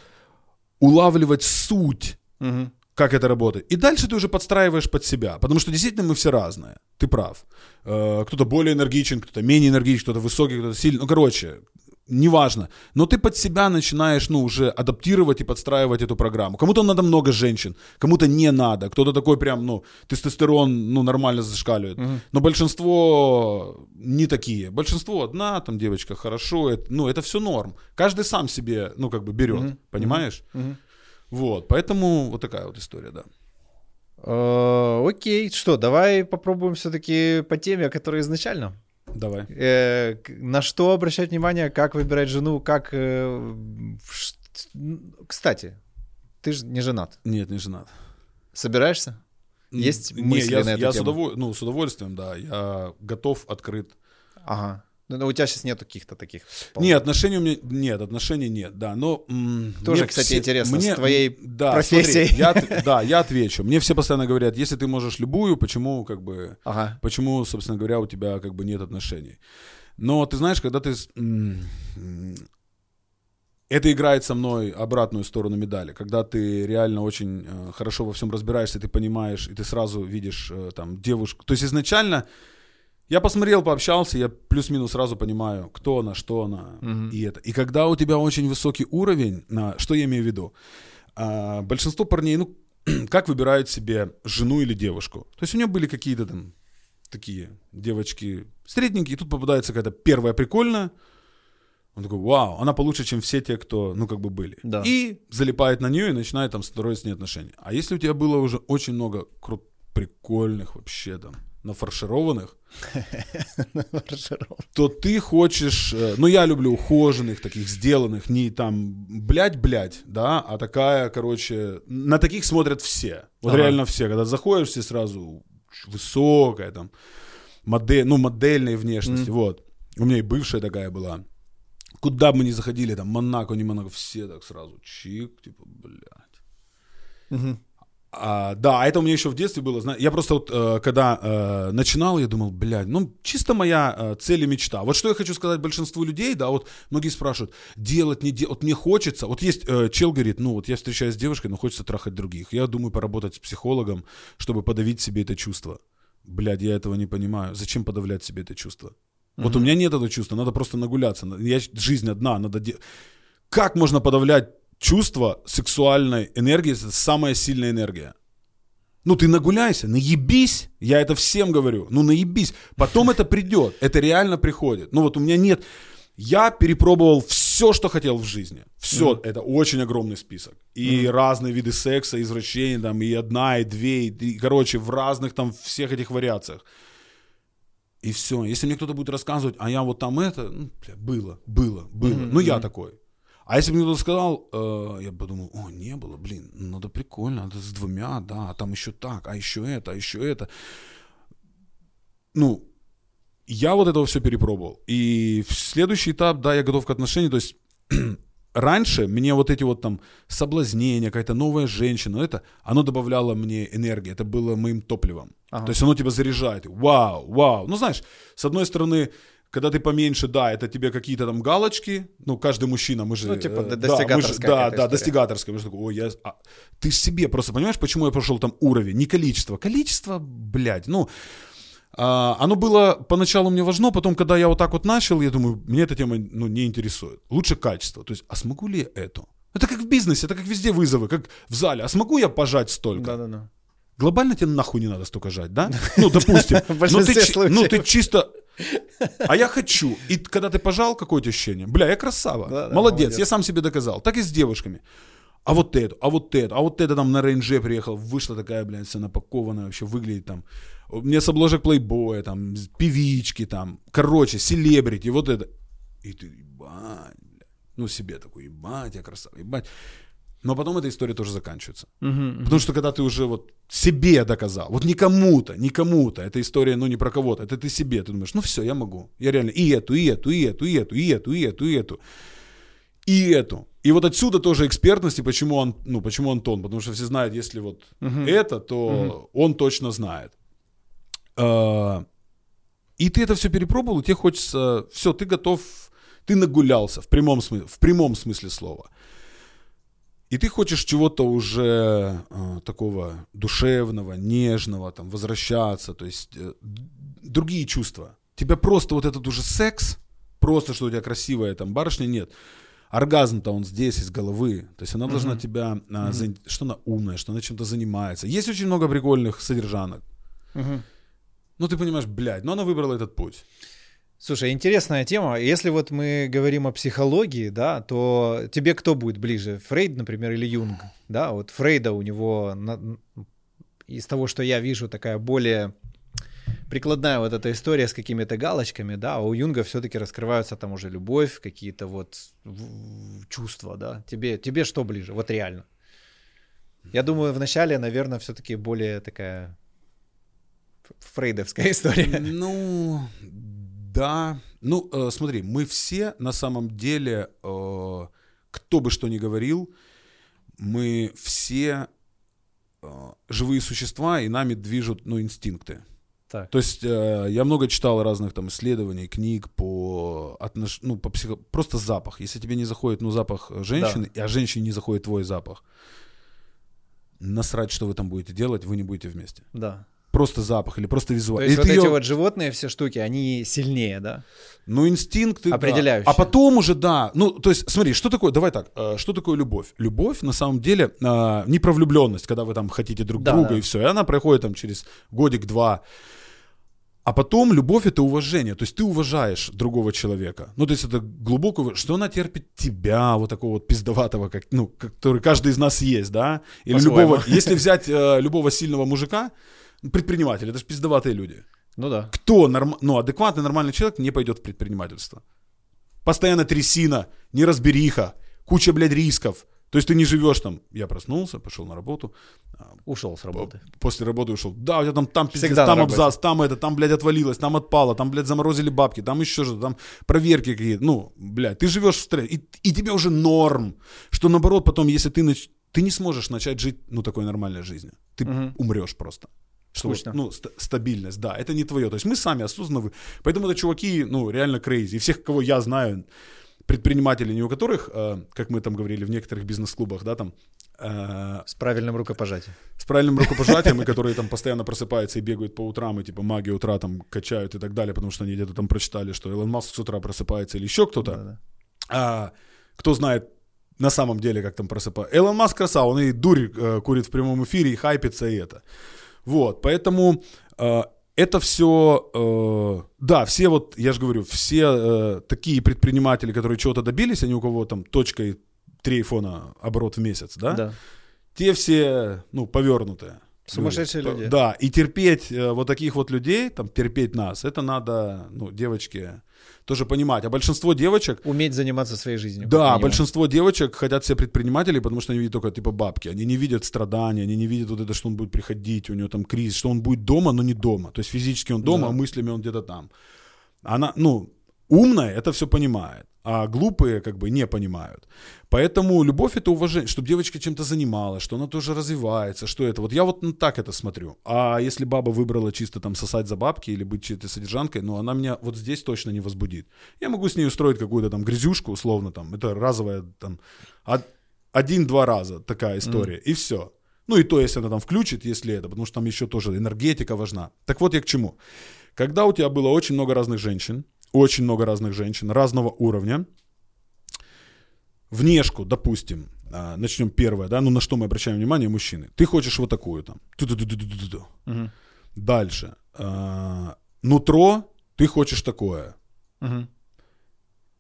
улавливать суть, Мгм. как это работает. И дальше ты уже подстраиваешь под себя. Потому что действительно мы все разные. Ты прав. Э, Кто-то более энергичен, кто-то менее энергичен, кто-то высокий, кто-то сильный. Ну, короче, неважно. Но ты под себя начинаешь, ну, уже адаптировать и подстраивать эту программу. Кому-то надо много женщин, кому-то не надо. Кто-то такой прям, ну, тестостерон, ну, нормально зашкаливает. Но большинство не такие. Большинство одна, там, девочка, хорошо. Это, ну, это все норм. Каждый сам себе, ну, как бы берет. Понимаешь? Мгм. Вот, поэтому вот такая вот история, да. Э, Окей, что, давай попробуем все-таки по теме, которая изначально. Давай. Э, На что обращать внимание, как выбирать жену, как... э, ш- Кстати, ты же не женат. Нет, не женат. Собираешься? Есть Не, мысли я, на эту я с, тему? удоволь- ну, с удовольствием, да. Я готов, открыт. Ага. Ну, ну, у тебя сейчас нету каких-то таких. Нет, отношений у меня нет, отношений нет, да. Но м, Тоже, кстати, интересно, с мне, твоей да, профессией. смотри, я [laughs] да, я отвечу. Мне все постоянно говорят, если ты можешь любую, почему как бы, Ага. почему, собственно говоря, у тебя как бы нет отношений. Но ты знаешь, когда ты с- м, это играет со мной обратную сторону медали, когда ты реально очень э, хорошо во всем разбираешься, ты понимаешь, и ты сразу видишь э, там девушку. То есть изначально я посмотрел, пообщался, я плюс-минус сразу понимаю, кто она, что она Мгм. и это. И когда у тебя очень высокий уровень, на, что я имею в виду? А, большинство парней, ну, [clears throat] как выбирают себе жену или девушку? То есть у нее были какие-то там такие девочки средненькие, и тут попадается какая-то первая прикольная, он такой, вау, она получше, чем все те, кто, ну, как бы были. Да. И залипает на нее и начинает там строить с ней отношения. А если у тебя было уже очень много крут прикольных вообще там, [laughs] нафаршированных, то ты хочешь, э, ну я люблю ухоженных, таких сделанных, не там блядь-блядь, да, а такая, короче, на таких смотрят все. Вот Ага. реально все, когда заходишь, все сразу высокая там, модель, ну модельной внешности, вот. У меня и бывшая такая была. Куда бы мы ни заходили, там, Монако, не Монако, все так сразу, чик, типа, блядь. Мгм. А, да, это у меня еще в детстве было. Я просто вот, э, когда э, начинал, я думал, блядь, ну, чисто моя э, цель и мечта. Вот что я хочу сказать большинству людей, да, вот многие спрашивают, делать, не делать, вот мне хочется, вот есть чел говорит, ну, вот я встречаюсь с девушкой, но хочется трахать других. Я думаю поработать с психологом, чтобы подавить себе это чувство. Блядь, я этого не понимаю. Зачем подавлять себе это чувство? Вот у меня нет этого чувства, надо просто нагуляться. Я, жизнь одна, надо... де- Как можно подавлять чувство сексуальной энергии? Это самая сильная энергия. Ну, ты нагуляйся, наебись, я это всем говорю, ну, наебись. Потом это придет, это реально приходит. Ну, вот у меня нет... Я перепробовал все, что хотел в жизни. Все, это очень огромный список. И разные виды секса, извращений, там, и одна, и две, и, и, короче, в разных там всех этих вариациях. И все. Если мне кто-то будет рассказывать, а я вот там это, ну, бля, было, было, было. Ну, я такой. А если бы мне кто-то сказал, э, я бы подумал, о, не было, блин, ну, надо прикольно, надо с двумя, да, а там еще так, а еще это, а еще это. Ну, я вот этого все перепробовал. И в следующий этап, да, я готов к отношениям, то есть [clears throat] раньше мне вот эти вот там соблазнения, какая-то новая женщина, это, оно добавляло мне энергии, это было моим топливом. Ага. То есть оно тебя заряжает. Вау, вау. Ну, знаешь, с одной стороны, когда ты поменьше, да, это тебе какие-то там галочки, ну, каждый мужчина, мы же... Ну, типа, э, да, достигаторская Да, да, история. достигаторская. Мы же такой, ой, я... а, ты себе просто понимаешь, почему я прошел там уровень, не количество. Количество, блядь, ну... а, оно было поначалу мне важно, потом, когда я вот так вот начал, я думаю, мне эта тема ну, не интересует. Лучше качество. То есть, а смогу ли я это? Это как в бизнесе, это как везде вызовы, как в зале. А смогу я пожать столько? Да-да-да. Глобально тебе нахуй не надо столько жать, да? [laughs] Ну, допустим. Ну, ты, ну, ты случаев. чисто... А я хочу. И когда ты пожал, какое-то ощущение? Бля, я красава. Да, да, молодец, молодец. я сам себе доказал. Так и с девушками. А вот это, а вот это, а вот это там на рейнже приехал, вышла такая, блядь, вся напакованная, вообще выглядит там. Мне с обложек плейбоя, там, певички там, короче, селебрити, вот это. И ты, ебать, блядь. Ну, себе такой, ебать, я красава, ебать. Но потом эта история тоже заканчивается. Мгм. Потому что когда ты уже вот себе доказал, вот не кому-то, не кому-то, эта история, ну, не про кого-то, это ты себе, ты думаешь, ну, все, я могу. Я реально и эту, и эту, и эту, и эту, и эту, и эту, и эту. И эту. И вот отсюда тоже экспертность, и почему он, ну, почему Антон, потому что все знают, если вот это, то он точно знает. А, И ты это все перепробовал, и тебе хочется, все, ты готов Ты нагулялся в прямом смысле, в прямом смысле слова. И ты хочешь чего-то уже э, такого душевного, нежного, там, возвращаться, то есть э, другие чувства. Тебя просто вот этот уже секс, просто что у тебя красивая там барышня, нет. Оргазм-то он здесь, из головы. То есть она mm-hmm. должна тебя, а, mm-hmm. за, что она умная, что она чем-то занимается. Есть очень много прикольных содержанок. Mm-hmm. Ну, ты понимаешь, блядь, но она выбрала этот путь. Слушай, интересная тема. Если вот мы говорим о психологии, да, то тебе кто будет ближе? Фрейд, например, или Юнг? Да, вот Фрейда у него из того, что я вижу, такая более прикладная вот эта история с какими-то галочками, да, а у Юнга все-таки раскрываются там уже любовь, какие-то вот чувства, да. Тебе, тебе что ближе? Вот реально. Я думаю, вначале, наверное, все-таки более такая фрейдовская [laughs] история. Ну, да. Ну, э, смотри, мы все на самом деле, э, кто бы что ни говорил, мы все э, живые существа, и нами движут, ну, инстинкты. Так. То есть э, я много читал разных там исследований, книг по отнош... ну по психо... просто запах. Если тебе не заходит ну запах женщины, да. а женщине не заходит твой запах, насрать, что вы там будете делать, вы не будете вместе. Да. Просто запах или просто визуально. То есть вот эти ее... вот животные все штуки, они сильнее, да? Ну, инстинкты, Определяющие. Да. А потом уже, да. Ну, то есть, смотри, что такое, давай так, э, что такое любовь? Любовь, на самом деле, э, не про влюбленность, когда вы там хотите друг да, друга да. и все. И она проходит там через годик-два. А потом любовь это уважение, то есть ты уважаешь другого человека. Ну, то есть это глубоко, что она терпит тебя, вот такого вот пиздоватого, как, ну, который каждый из нас есть, да? Или любого, если [laughs] взять э, любого сильного мужика, предприниматель, это же пиздоватые люди. Ну да. Кто норм, ну, адекватный, нормальный человек не пойдет в предпринимательство. Постоянно трясина, неразбериха, куча, блядь, рисков. То есть ты не живешь там, я проснулся, пошел на работу. А, ушел с работы. После работы ушел. Да, у тебя там, там пиздец, там абзац, там это, там, блядь, отвалилось, там отпало, там, блядь, заморозили бабки, там еще что-то, там проверки какие-то. Ну, блядь, ты живешь в стрессе. И, и тебе уже норм. Что наоборот, потом, если ты, нач... ты не сможешь начать жить, ну, такой нормальной жизнью. Ты угу. умрешь просто. Что, ну, ст- стабильность, да, это не твое. То есть мы сами осознанно. Поэтому это чуваки, ну, реально крейзи. И всех, кого я знаю, предприниматели, не у которых, э, как мы там говорили в некоторых бизнес-клубах, да, там... Э, с правильным рукопожатием. С правильным рукопожатием, и которые там постоянно просыпаются и бегают по утрам, и типа маги утра там качают и так далее, потому что они где-то там прочитали, что Илон Маск с утра просыпается или еще кто-то. А, кто знает на самом деле, как там просыпается. Илон Маск красава, он и дурь э, курит в прямом эфире, и хайпится, и это. Вот, поэтому это все, э, да, все вот, я же говорю, все э, такие предприниматели, которые чего-то добились, они у кого там точкой 3 айфона оборот в месяц, да? Да. Те все, ну, повернутые. Сумасшедшие люди. Да, и терпеть э, вот таких вот людей, там, терпеть нас, это надо, ну, девочки, тоже понимать. А большинство девочек... Уметь заниматься своей жизнью. Да, большинство девочек хотят себе предпринимателей, потому что они видят только типа бабки. Они не видят страдания, они не видят вот это, что он будет приходить, у него там кризис, что он будет дома, но не дома. То есть физически он дома, да. а мыслями он где-то там. Она, ну, умная это все понимает а глупые как бы не понимают. Поэтому любовь это уважение, чтобы девочка чем-то занималась, что она тоже развивается, что это. Вот я вот так это смотрю. А если баба выбрала чисто там сосать за бабки или быть чьей-то содержанкой, ну она меня вот здесь точно не возбудит. Я могу с ней устроить какую-то там грязюшку условно там, это разовая там один-два раза такая история mm. и все. Ну и то, если она там включит, если это, потому что там еще тоже энергетика важна. Так вот я к чему. Когда у тебя было очень много разных женщин, очень много разных женщин разного уровня. Внешку, допустим, а, начнем первое, да, ну на что мы обращаем внимание, мужчины. Ты хочешь вот такую там. Угу. Дальше. А, нутро, ты хочешь такое. Угу.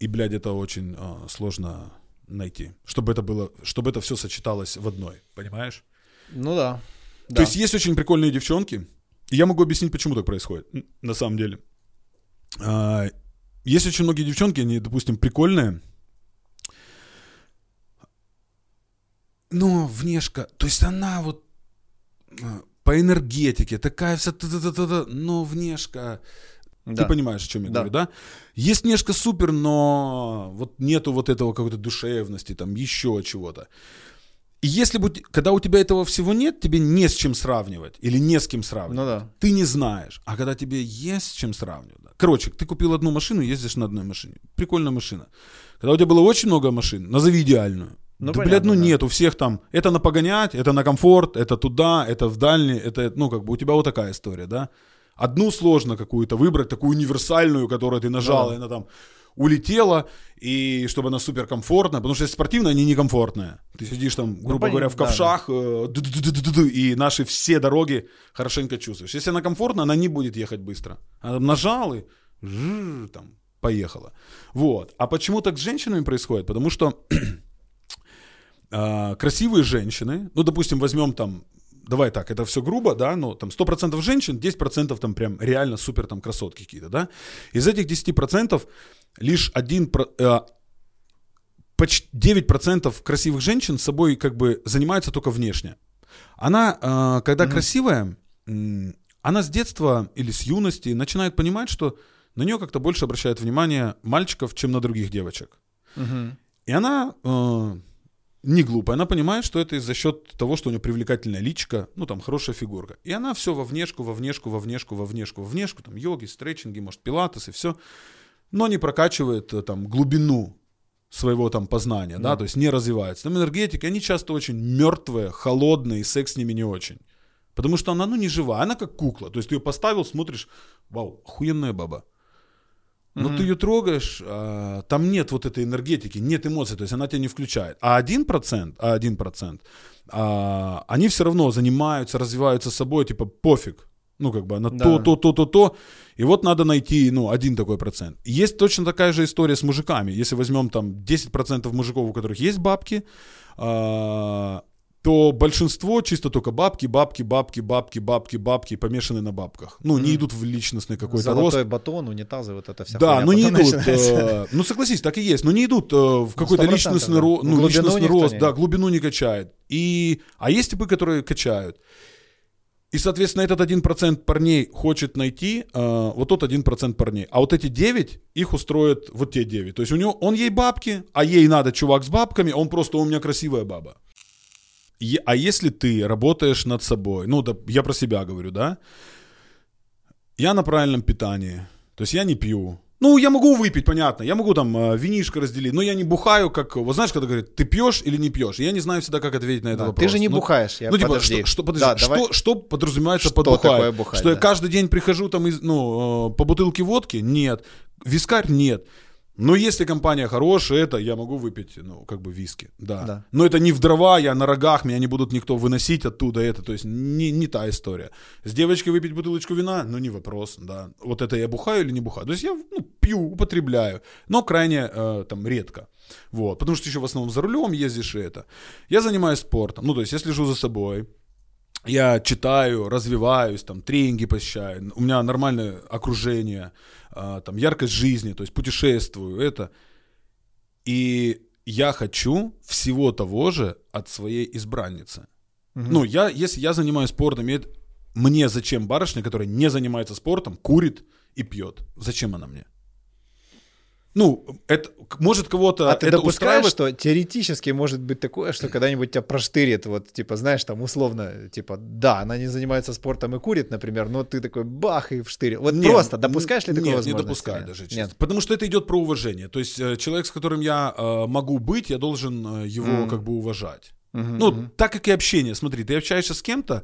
И, блядь, это очень а, сложно найти, чтобы это было, чтобы это все сочеталось в одной, понимаешь? Ну да. То да. есть есть очень прикольные девчонки, и я могу объяснить, почему так происходит, на самом деле. А, есть очень многие девчонки, они, допустим, прикольные. Но внешка, то есть она вот а, по энергетике такая вся, но внешка, да. Ты понимаешь, о чем я да. говорю, да? Есть внешка супер, но вот нету вот этого какой-то душевности, там еще чего-то. И если бы, когда у тебя этого всего нет, тебе не с чем сравнивать или не с кем сравнивать. Ну да. Ты не знаешь. А когда тебе есть с чем сравнивать, Короче, ты купил одну машину, ездишь на одной машине. Прикольная машина. Когда у тебя было очень много машин, назови идеальную. Ну, да, понятно, блядь, ну да. нет, у всех там, это на погонять, это на комфорт, это туда, это в дальний, это, ну, как бы у тебя вот такая история, да. Одну сложно какую-то выбрать, такую универсальную, которую ты нажал, Да. и она там улетела, и чтобы она суперкомфортная, потому что если спортивная, они некомфортные. Ты сидишь там, грубо понятно, говоря, в да, ковшах, э, ду-ду-ду-ду-ду, и наши все дороги хорошенько чувствуешь. Если она комфортная, она не будет ехать быстро. Она там нажал и там поехала. Вот. А почему так с женщинами происходит? Потому что [clears throat] а, красивые женщины, ну, допустим, возьмем там, давай так, это все грубо, да, но там 100% женщин, 10% там прям реально супер там красотки какие-то, да. Из этих 10% лишь один, э, почти 9% красивых женщин с собой как бы занимаются только внешне. Она, э, когда красивая, м, она с детства или с юности начинает понимать, что на нее как-то больше обращает внимание мальчиков, чем на других девочек. Мгм. И она э, не глупая, она понимает, что это за счет того, что у нее привлекательная личка, ну там хорошая фигурка. И она все во внешку, во внешку, во внешку, во внешку, во внешку, там йоги, стретчинги, может пилатес и все, но не прокачивает э, там глубину своего там познания, да, Да. то есть не развивается. Там энергетики, они часто очень мертвые, холодные, и секс с ними не очень. Потому что она, ну, не живая, она как кукла. То есть ты ее поставил, смотришь, вау, охуенная баба. Но ты ее трогаешь, а, там нет вот этой энергетики, нет эмоций, то есть она тебя не включает. А 1%, а 1%, а, они все равно занимаются, развиваются собой, типа пофиг. Ну, как бы она Да. то, то, то, то, то. И вот надо найти, ну, один такой процент. Есть точно такая же история с мужиками. Если возьмем там 10% мужиков, у которых есть бабки, а, то большинство чисто только бабки, бабки, бабки, бабки, бабки, бабки, помешаны на бабках. Ну, не идут в личностный какой-то рост. Золотой батон, унитазы, вот это вся Да, но не потом идут. э, ну согласись, так и есть. Но не идут э, в какой-то 100%, личностный, да. ро- ну, Глубину личностный никто рост, не- да, глубину не качает. И, а есть типы, которые качают. И, соответственно, этот 1% парней хочет найти э, вот тот 1% парней. А вот эти 9, их устроят вот те 9. То есть у него, он ей бабки, а ей надо чувак с бабками, он просто, у меня красивая баба. А если ты работаешь над собой, ну, да, я про себя говорю, да, я на правильном питании, то есть я не пью. Ну, я могу выпить, понятно, я могу там э, винишко разделить, но я не бухаю, как, вот знаешь, когда говорят, ты пьешь или не пьешь, я не знаю всегда, как ответить на этот Да, вопрос. Ты же не Ну, бухаешь, я ну, типа, подожди. что, что, подожди, Да, что, давай. что подразумевается Что под бухать? такое бухать, Что я да. каждый день прихожу там, из, ну, э, по бутылке водки? Нет. Вискарь? Нет. Но если компания хорошая, это я могу выпить, ну, как бы виски, да. Да. Но это не в дрова, я на рогах, меня не будут никто выносить оттуда, это, то есть не, не та история. С девочкой выпить бутылочку вина, ну, не вопрос, да. Вот это я бухаю или не бухаю? То есть я, ну, пью, употребляю, но крайне, э, там, редко. Вот, потому что еще в основном за рулем ездишь и это. Я занимаюсь спортом, ну, то есть я слежу за собой, я читаю, развиваюсь, там, тренинги посещаю, у меня нормальное окружение, а, там, яркость жизни, то есть путешествую, это. И я хочу всего того же от своей избранницы. Ну, я, если я занимаюсь спортом, это- мне зачем барышня, которая не занимается спортом, курит и пьет? Зачем она мне? Ну, это может кого-то А ты это допускаешь, устраивает? что теоретически может быть такое, что когда-нибудь тебя проштырит, вот, типа, знаешь, там, условно, типа, да, она не занимается спортом и курит, например, но ты такой бах и вштырь. Вот Нет, просто допускаешь ли такую Нет, не допускаю даже, честно. Нет. Потому что это идет про уважение. То есть э, человек, с которым я э, могу быть, я должен э, его Мгм. как бы уважать. Мгм, Ну, так как и общение. Смотри, ты общаешься с кем-то,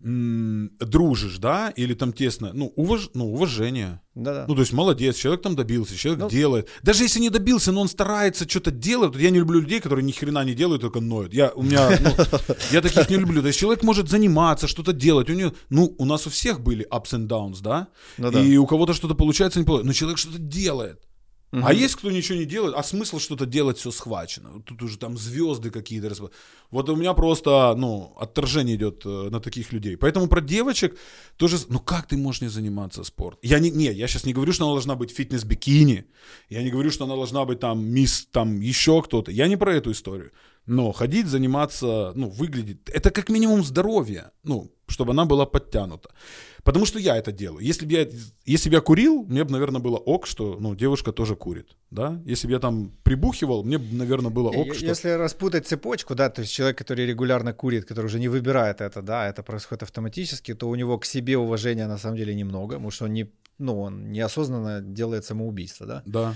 дружишь, да, или там тесно, ну, уваж... ну уважение. Да-да. Ну, то есть молодец, человек там добился, человек Ну- делает. Даже если не добился, но он старается, что-то делает. Вот Я не люблю людей, которые ни хрена не делают, только ноют. Я, у меня, ну, [laughs] я таких не люблю. То есть человек может заниматься, что-то делать. У него, ну, у нас у всех были ups and downs, да? Ну да. И у кого-то что-то получается, не получается. Но человек что-то делает. Мгм. А есть кто ничего не делает, а смысл что-то делать все схвачено. Тут уже там звезды какие-то. расп- Вот у меня просто, ну, отторжение идет э, на таких людей. Поэтому про девочек тоже, ну как ты можешь не заниматься спортом? Я не, не, я сейчас не говорю, что она должна быть фитнес-бикини. Я не говорю, что она должна быть там мисс, там еще кто-то. Я не про эту историю. Но ходить, заниматься, ну, выглядеть, это как минимум здоровье. Ну, чтобы она была подтянута. Потому что я это делаю. Если бы я, если бы я курил, мне бы, наверное, было ок, что ну, девушка тоже курит. Да? Если бы я там прибухивал, мне бы, наверное, было ок, что... Если распутать цепочку, да, то есть человек, который регулярно курит, который уже не выбирает это, да, это происходит автоматически, то у него к себе уважения на самом деле немного, потому что он не, ну, он неосознанно делает самоубийство, да? Да.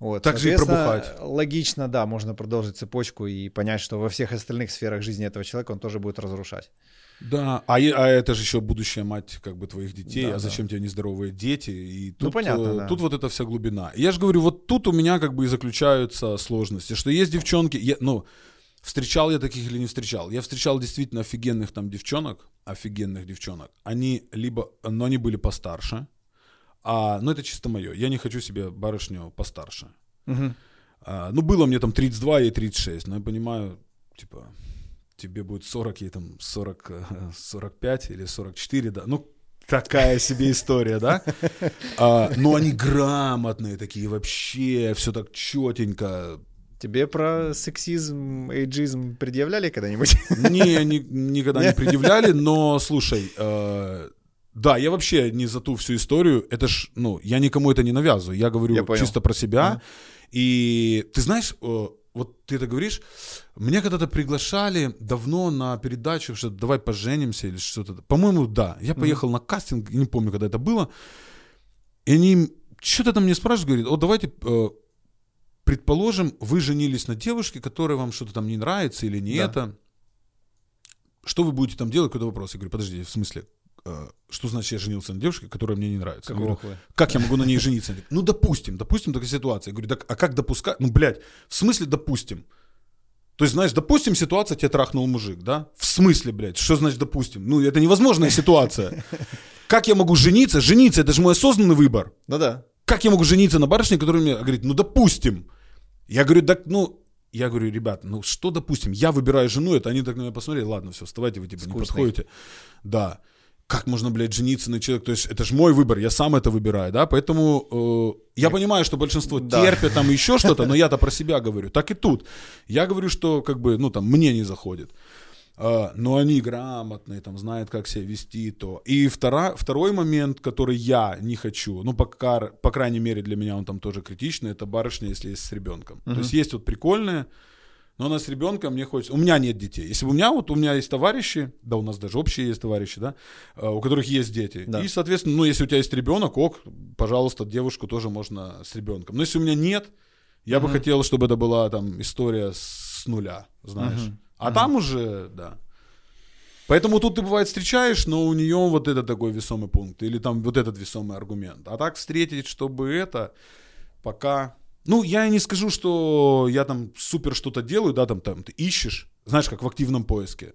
Вот. Так же и пробухать. Логично, да, можно продолжить цепочку и понять, что во всех остальных сферах жизни этого человека он тоже будет разрушать. Да, а, а это же еще будущая мать как бы твоих детей, Да, а зачем да. тебе нездоровые дети? И тут, Ну, понятно, э, да. тут вот эта вся глубина. Я же говорю, вот тут у меня как бы и заключаются сложности, что есть девчонки, я, ну, встречал я таких или не встречал? Я встречал действительно офигенных там девчонок, офигенных девчонок. Они либо, но они были постарше, а, ну это чисто мое, я не хочу себе барышню постарше. Мгм. А, ну, было мне там 32, ей 36, но я понимаю, типа, тебе будет 40, ей там 40, э, 45 или 44, да, ну, такая себе история, да? А, но они грамотные такие вообще, все так четенько. Тебе про сексизм, эйджизм предъявляли когда-нибудь? Не, ни- никогда не предъявляли, но, слушай, э, да, я вообще не за ту всю историю, это ж, ну, я никому это не навязываю, я говорю Я понял. чисто про себя, и ты знаешь, э, вот ты это говоришь, меня когда-то приглашали давно на передачу, что давай поженимся или что-то. По-моему, да. Я поехал на кастинг, не помню, когда это было. И они что-то там мне спрашивают, говорят, о, давайте, э, предположим, вы женились на девушке, которая вам что-то там не нравится или не Да. это. Что вы будете там делать? Какой вопрос? Я говорю, подожди, в смысле, что значит я женился на девушке, которая мне не нравится? Я Как говорю, как я могу на ней жениться? Ну, допустим, допустим такая ситуация. Я говорю, так, а как допускать? Ну, блядь, в смысле допустим? То есть, знаешь, допустим, ситуация тебя трахнул мужик, да? В смысле, блядь, что значит допустим? Ну, это невозможная ситуация. Как я могу жениться? Жениться, это же мой осознанный выбор. Ну да. Как я могу жениться на барышне, которая мне говорит, ну, допустим. Я говорю, так, ну, я говорю, ребят, ну, что допустим? Я выбираю жену, это они так на меня посмотрели, ладно, все, вставайте, вы типа не Скучный. подходите. Да. Как можно, блядь, жениться на человеке? То есть это же мой выбор, я сам это выбираю, да? Поэтому э, я понимаю, что большинство Да. терпят там еще [laughs] что-то, но я-то про себя говорю. Так и тут. Я говорю, что как бы, ну там, мне не заходит. А, но они грамотные, там, знают, как себя вести, то. И втора, второй момент, который я не хочу, ну, пока, по крайней мере, для меня он там тоже критичный, это барышня, если есть с ребенком. То есть есть вот прикольные, но она с ребенком, мне хочется... У меня нет детей. Если бы у меня, вот у меня есть товарищи, да, у нас даже общие есть товарищи, да, э, у которых есть дети. Да. И, соответственно, ну, если у тебя есть ребенок, ок, пожалуйста, девушку тоже можно с ребенком. Но если у меня нет, я бы хотел, чтобы это была там история с нуля, знаешь. А там уже, да. Поэтому тут ты бывает встречаешь, но у нее вот это такой весомый пункт, или там вот этот весомый аргумент. А так встретить, чтобы это, пока... Ну, я не скажу, что я там супер что-то делаю, да, там, там ты ищешь, знаешь, как в активном поиске.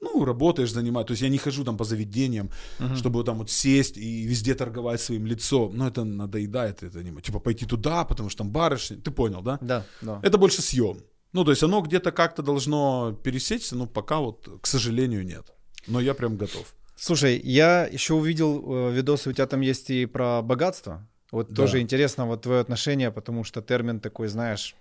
Ну, работаешь, занимаешь. То есть я не хожу там по заведениям, чтобы там вот сесть и везде торговать своим лицом. Ну, это надоедает, это не... Типа пойти туда, потому что там барышни. Ты понял, да? Да, да. Это больше съем. Ну, то есть оно где-то как-то должно пересечься, но пока вот, к сожалению, нет. Но я прям готов. Слушай, я еще увидел э, видосы, у тебя там есть и про богатство. Вот Да. тоже интересно вот твое отношение, потому что термин такой, знаешь,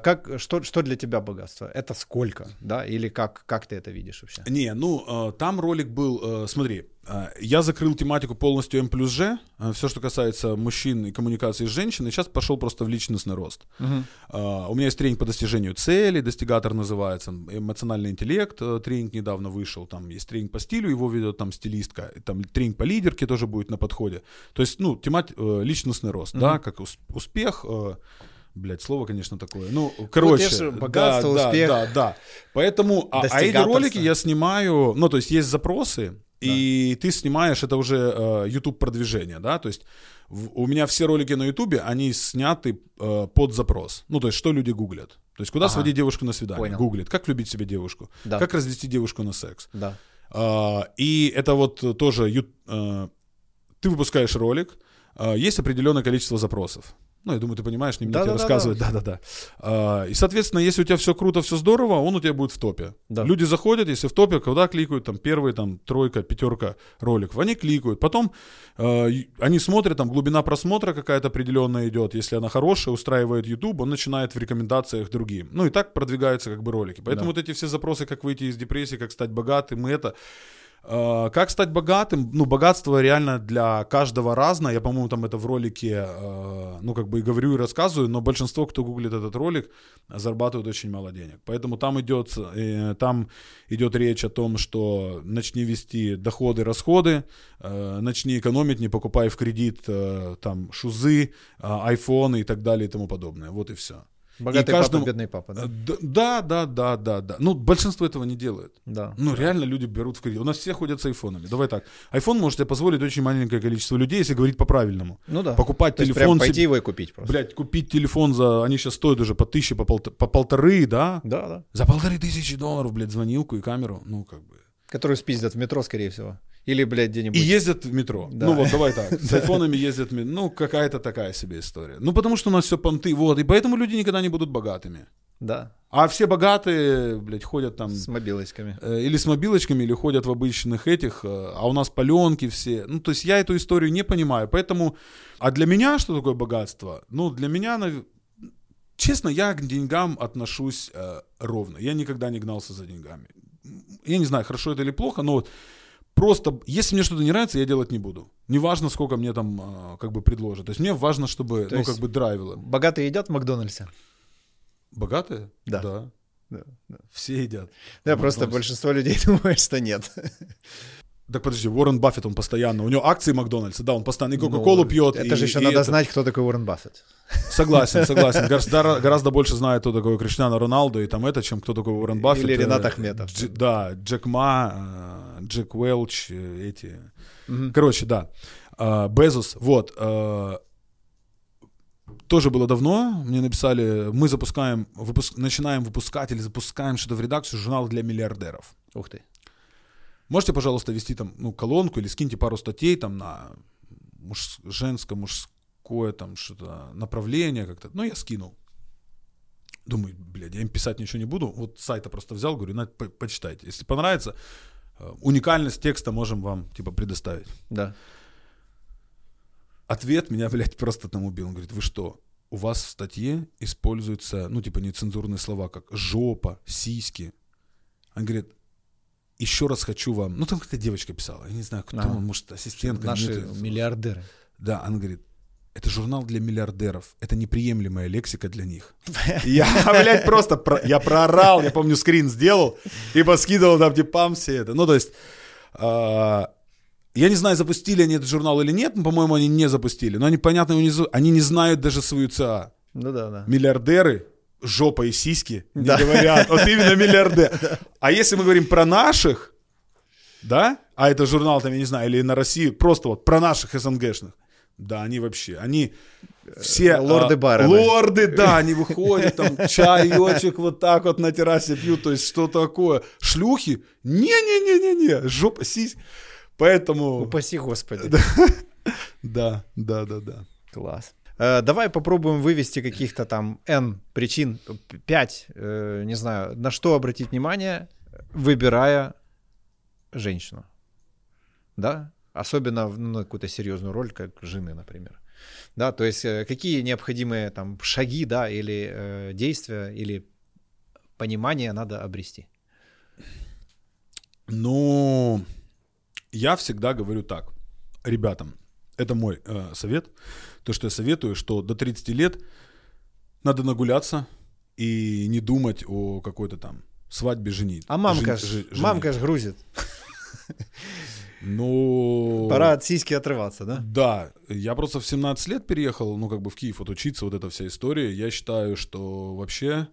как, что, что для тебя богатство? Это сколько, да? Или как, как ты это видишь вообще? Не, ну, э, там ролик был, э, смотри, э, я закрыл тематику полностью М плюс Ж, все, что касается мужчин и коммуникации с женщиной, сейчас пошел просто в личностный рост. Э, У меня есть тренинг по достижению целей, достигатор называется, эмоциональный интеллект, э, тренинг недавно вышел, там есть тренинг по стилю, его ведет там стилистка, там тренинг по лидерке тоже будет на подходе. То есть, ну, тематика, личностный рост, да, как ус- успех, э, Блять, слово, конечно, такое. Ну, короче. же, богатство, да, успех. Да, да. Поэтому, а, а эти ролики я снимаю, ну, то есть есть запросы, и ты снимаешь, это уже э, YouTube продвижение, да, то есть в- у меня все ролики на YouTube, они сняты э, под запрос. Ну, то есть что люди гуглят. То есть куда Ага. сводить девушку на свидание? Понял. Гуглит. Как влюбить себе девушку? Да. Как развести девушку на секс? Да. А, И это вот тоже э, ты выпускаешь ролик, э, есть определенное количество запросов. Ну, я думаю, ты понимаешь, не мне Да, тебе да, да, рассказывать. Да-да-да. А, И, соответственно, если у тебя все круто, все здорово, он у тебя будет в топе. Да. Люди заходят, если в топе, когда кликают, там, первый, там, тройка, пятерка роликов, они кликают. Потом э, они смотрят, там, глубина просмотра какая-то определенная идет. Если она хорошая, устраивает YouTube, он начинает в рекомендациях другим. Ну, и так продвигаются, как бы, ролики. Поэтому Да. вот эти все запросы, как выйти из депрессии, как стать богатым, и это... Э, Как стать богатым? Ну, богатство реально для каждого разное. Я, по-моему, там это в ролике, э, ну, как бы и говорю, и рассказываю, но большинство, кто гуглит этот ролик, зарабатывают очень мало денег. Поэтому там идет, э, там идет речь о том, что начни вести доходы, расходы, начни экономить, не покупай в кредит там шузы, айфоны и так далее и тому подобное. Вот и все. Богатый каждому- папа, бедный папа, да? Да, да, да, да, да. Ну, большинство этого не делает. Да. Ну, реально люди берут в кредит. У нас все ходят с айфонами. Давай так. Айфон может себе позволить очень маленькое количество людей, если говорить по-правильному. Ну да. Покупать То есть телефон прям пойти себе- его и купить просто. Блять, купить телефон за... Они сейчас стоят уже по тысяче, по, полт- по полторы, да? Да, да. За полторы тысячи долларов, блядь, звонилку и камеру. Ну, как бы. Которую спиздят в метро, скорее всего. Или, блядь, где-нибудь. И ездят в метро. Да. Ну вот, давай так. С [laughs] айфонами ездят в метро. Ну, какая-то такая себе история. Ну, потому что у нас все понты. Вот. И поэтому люди никогда не будут богатыми. Да, А все богатые, блядь, ходят там... с мобилочками. э, или с мобилочками, или ходят в обычных этих, э, а у нас паленки все. Ну, то есть я эту историю не понимаю. Поэтому, а для меня что такое богатство? Ну, для меня, нав- честно, я к деньгам отношусь э, ровно. Я никогда не гнался за деньгами. Я не знаю, хорошо это или плохо, но вот просто, если мне что-то не нравится, я делать не буду. Неважно, сколько мне там э, как бы предложат. То есть мне важно, чтобы, То ну, как бы драйвило. Богатые едят в Макдональдсе? Богатые? Да. Да. Да, да. Все едят. Да, просто большинство людей [laughs] думает, что нет. Так подожди, Уоррен Баффет, он постоянно, у него акции Макдональдса, да, он постоянно и Кока-Колу Ну, пьет. Это и- же еще и надо это. знать, кто такой Уоррен Баффет. Согласен, [laughs] согласен. Гораздо, гораздо больше знает, кто такой Криштиану Роналду и там это, чем кто такой Уоррен Баффет. Или Ренат Э, Ахметов. Дж- да, Джек Ма, э, Джек Уэлч, э, эти. Мгм. Короче, да. Безос, вот. Тоже было давно, мне написали, мы запускаем, выпуск, начинаем выпускать или запускаем что-то в редакцию журнал для миллиардеров. Ух ты. Можете, пожалуйста, вести там ну, колонку или скиньте пару статей там на муж... женское, мужское там что-то направление как-то. Ну, я скинул. Думаю, блядь, я им писать ничего не буду. Вот сайта просто взял, говорю, на, по- почитайте. Если понравится, э, уникальность текста можем вам типа предоставить. Да. Ответ меня, [laughs] блядь, просто там убил. Он говорит, вы что, у вас в статье используются, ну, типа, нецензурные слова, как жопа, сиськи. Он говорит, еще раз хочу вам... Ну, там какая-то девочка писала, я не знаю, кто, Ага. может, ассистентка. Наши нет, миллиардеры. Да, она говорит, это журнал для миллиардеров, это неприемлемая лексика для них. [laughs] Я, блядь, просто, про- я проорал, я помню, скрин сделал и поскидывал там типам все это. Ну, то есть, а, я не знаю, запустили они этот журнал или нет, но, по-моему, они не запустили. Но они, понятно, унизу- они не знают даже свою ЦА. Ну да, да. Миллиардеры, жопа и сиськи не Да. говорят. Вот именно миллиардер. [laughs] А если мы говорим про наших, да, а это журнал там, я не знаю, или на Россию, просто вот про наших СНГшных, да, они вообще, они все... Э, лорды а, бароны. Лорды, да, [laughs] они выходят, там, чаечек вот так вот на террасе пьют, то есть что такое? Шлюхи? Не-не-не-не-не, жопа, сись. Поэтому... Упаси господи. [laughs] Да, да, да, да. Класс. Э, Давай попробуем вывести каких-то там N причин, 5, не знаю, на что обратить внимание, выбирая женщину. Да? Особенно в, ну, какую-то серьезную роль, как жены, например. Да, то есть э, какие необходимые там шаги, да, или э, действия, или понимание надо обрести. Ну, я всегда говорю так, ребятам, это мой э, совет, то, что я советую, что до 30 лет надо нагуляться и не думать о какой-то там свадьбе женить. А мамка, Жен- ж, женить. мамка ж грузит. Ну... Пора от сиськи отрываться, да? Да, я просто в 17 лет переехал, ну, как бы в Киев вот учиться, вот эта вся история. Я считаю, что вообще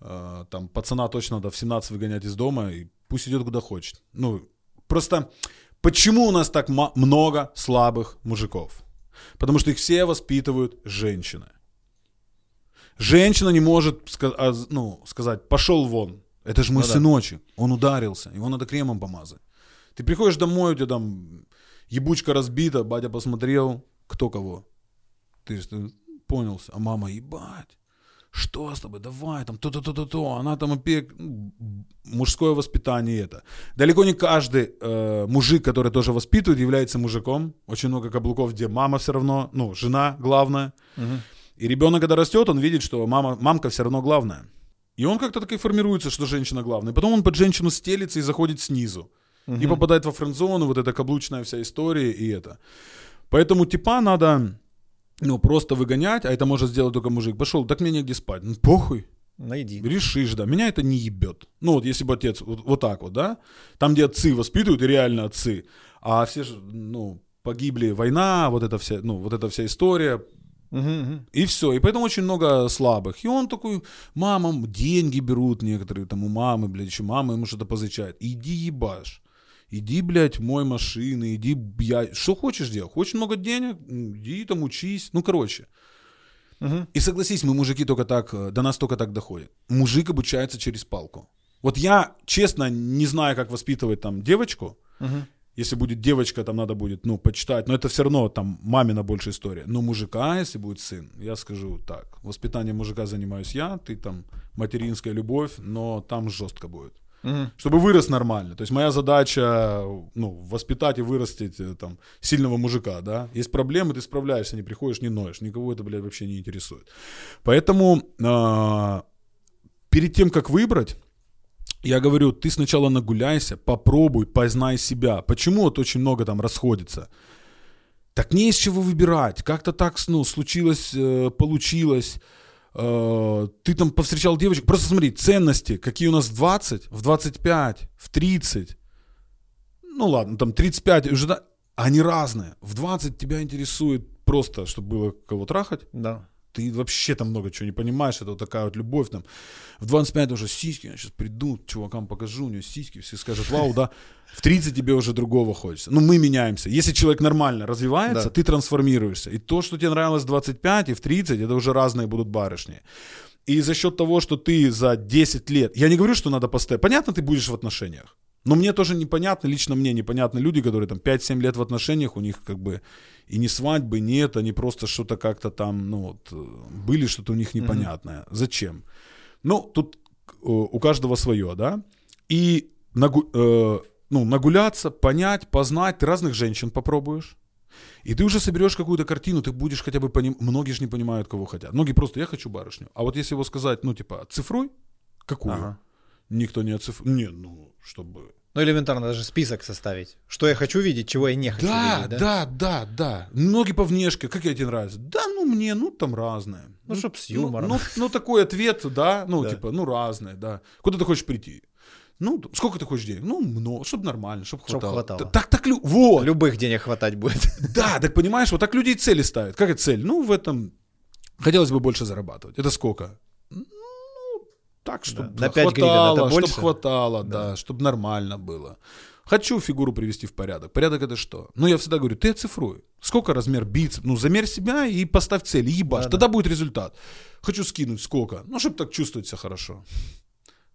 э, там пацана точно надо в 17 выгонять из дома, и пусть идет куда хочет. Ну, просто почему у нас так много слабых мужиков? Потому что их все воспитывают женщины. Женщина не может ска- а, ну, сказать, пошел вон, это же мой Ну да. сыночек, он ударился, его надо кремом помазать. Ты приходишь домой, у тебя там ебучка разбита, батя посмотрел, кто кого. Ты же, понялся. А мама, ебать, что с тобой, давай, там, то-то-то-то-то, она там опек, ну, мужское воспитание это. Далеко не каждый э, мужик, который тоже воспитывает, является мужиком. Очень много каблуков, где мама все равно, ну, жена главная. Угу. И ребенок, когда растет, он видит, что мама, мамка все равно главная. И он как-то так и формируется, что женщина главная. Потом он под женщину стелится и заходит снизу. Угу. И попадает во френдзону, вот эта каблучная вся история и это. Поэтому типа надо, ну, просто выгонять, а это может сделать только мужик. Пошел, так мне негде спать. Ну, похуй. Найди. Решишь, да. Меня это не ебет. Ну, вот если бы отец, вот, вот так вот, да, там, где отцы воспитывают, реально отцы, а все же, ну, погибли, война, вот эта вся, ну, вот эта вся история, Угу, угу. И все. И поэтому очень много слабых. И он такой, мамам деньги берут некоторые, там у мамы, блядь, еще мама ему что-то позычает. Иди ебашь. Иди, блядь, мой машины, иди, я... Что хочешь делать? Хочешь много денег? Иди там учись. Ну, короче. Угу. И согласись, мы мужики только так, э, до нас только так доходит. Мужик обучается через палку. Вот я, честно, не знаю, как воспитывать там девочку. Угу. Если будет девочка, там надо будет, ну, почитать. Но это все равно там мамина больше история. Но мужика, если будет сын, я скажу так. Воспитанием мужика занимаюсь я, ты там материнская любовь, но там жестко будет. Угу. Чтобы вырос нормально. То есть моя задача, ну, воспитать и вырастить э, там сильного мужика, да. Есть проблемы, ты справляешься, не приходишь, не ноешь. Никого это, блядь, вообще не интересует. Поэтому э, перед тем, как выбрать, я говорю, ты сначала нагуляйся, попробуй, познай себя. Почему вот очень много там расходится? Так не из чего выбирать. Как-то так, ну, случилось, э, получилось. Э, ты там повстречал девочку. Просто смотри, ценности, какие у нас в 20, в 25, в 30. Ну ладно, там 35 уже, они разные. В 20 тебя интересует просто, чтобы было кого трахать. Да ты вообще там много чего не понимаешь, это вот такая вот любовь там. В 25 уже сиськи, я сейчас приду, чувакам покажу, у него сиськи, все скажут, вау, да. В 30 тебе уже другого хочется. Ну, мы меняемся. Если человек нормально развивается, да. ты трансформируешься. И то, что тебе нравилось в 25 и в 30, это уже разные будут барышни. И за счет того, что ты за 10 лет... Я не говорю, что надо постоянно... Понятно, ты будешь в отношениях. Но мне тоже непонятно, лично мне непонятно люди, которые там 5-7 лет в отношениях, у них как бы и не свадьбы нет, они просто что-то как-то там, ну вот, были что-то у них непонятное. Mm-hmm. Зачем? Ну, тут э, у каждого свое, да? И нагу, э, ну, нагуляться, понять, познать, ты разных женщин попробуешь. И ты уже соберешь какую-то картину, ты будешь хотя бы понимать, многие же не понимают, кого хотят. Многие просто, я хочу барышню. А вот если его сказать, ну, типа, цифруй, какую? Ага. Никто не оцифрует. Не, ну, чтобы... Ну, элементарно даже список составить. Что я хочу видеть, чего я не хочу да, видеть. Да, да, да, да. Ноги по внешке, как я тебе нравится? Да, ну, мне, ну, там разное. Ну, ну чтоб с юмором. Ну, ну, ну, такой ответ, да, ну, да. типа, ну, разное, да. Куда ты хочешь прийти? Ну, сколько ты хочешь денег? Ну, много, чтобы нормально, чтобы хватало. Чтоб хватало. Так, так, вот. Любых денег хватать будет. [laughs] Да, так понимаешь, вот так люди и цели ставят. Как это цель? Ну, в этом хотелось бы больше зарабатывать. Это сколько? Так, чтобы да, на 5 хватало, это больше? чтобы хватало, да, да чтобы нормально было. Хочу фигуру привести в порядок. Порядок это что? Ну, я всегда говорю, ты оцифруй. Сколько размер бицеп? Ну, замерь себя и поставь цель, ебашь. Да, Тогда да. будет результат. Хочу скинуть сколько? Ну, чтобы так чувствовать себя хорошо.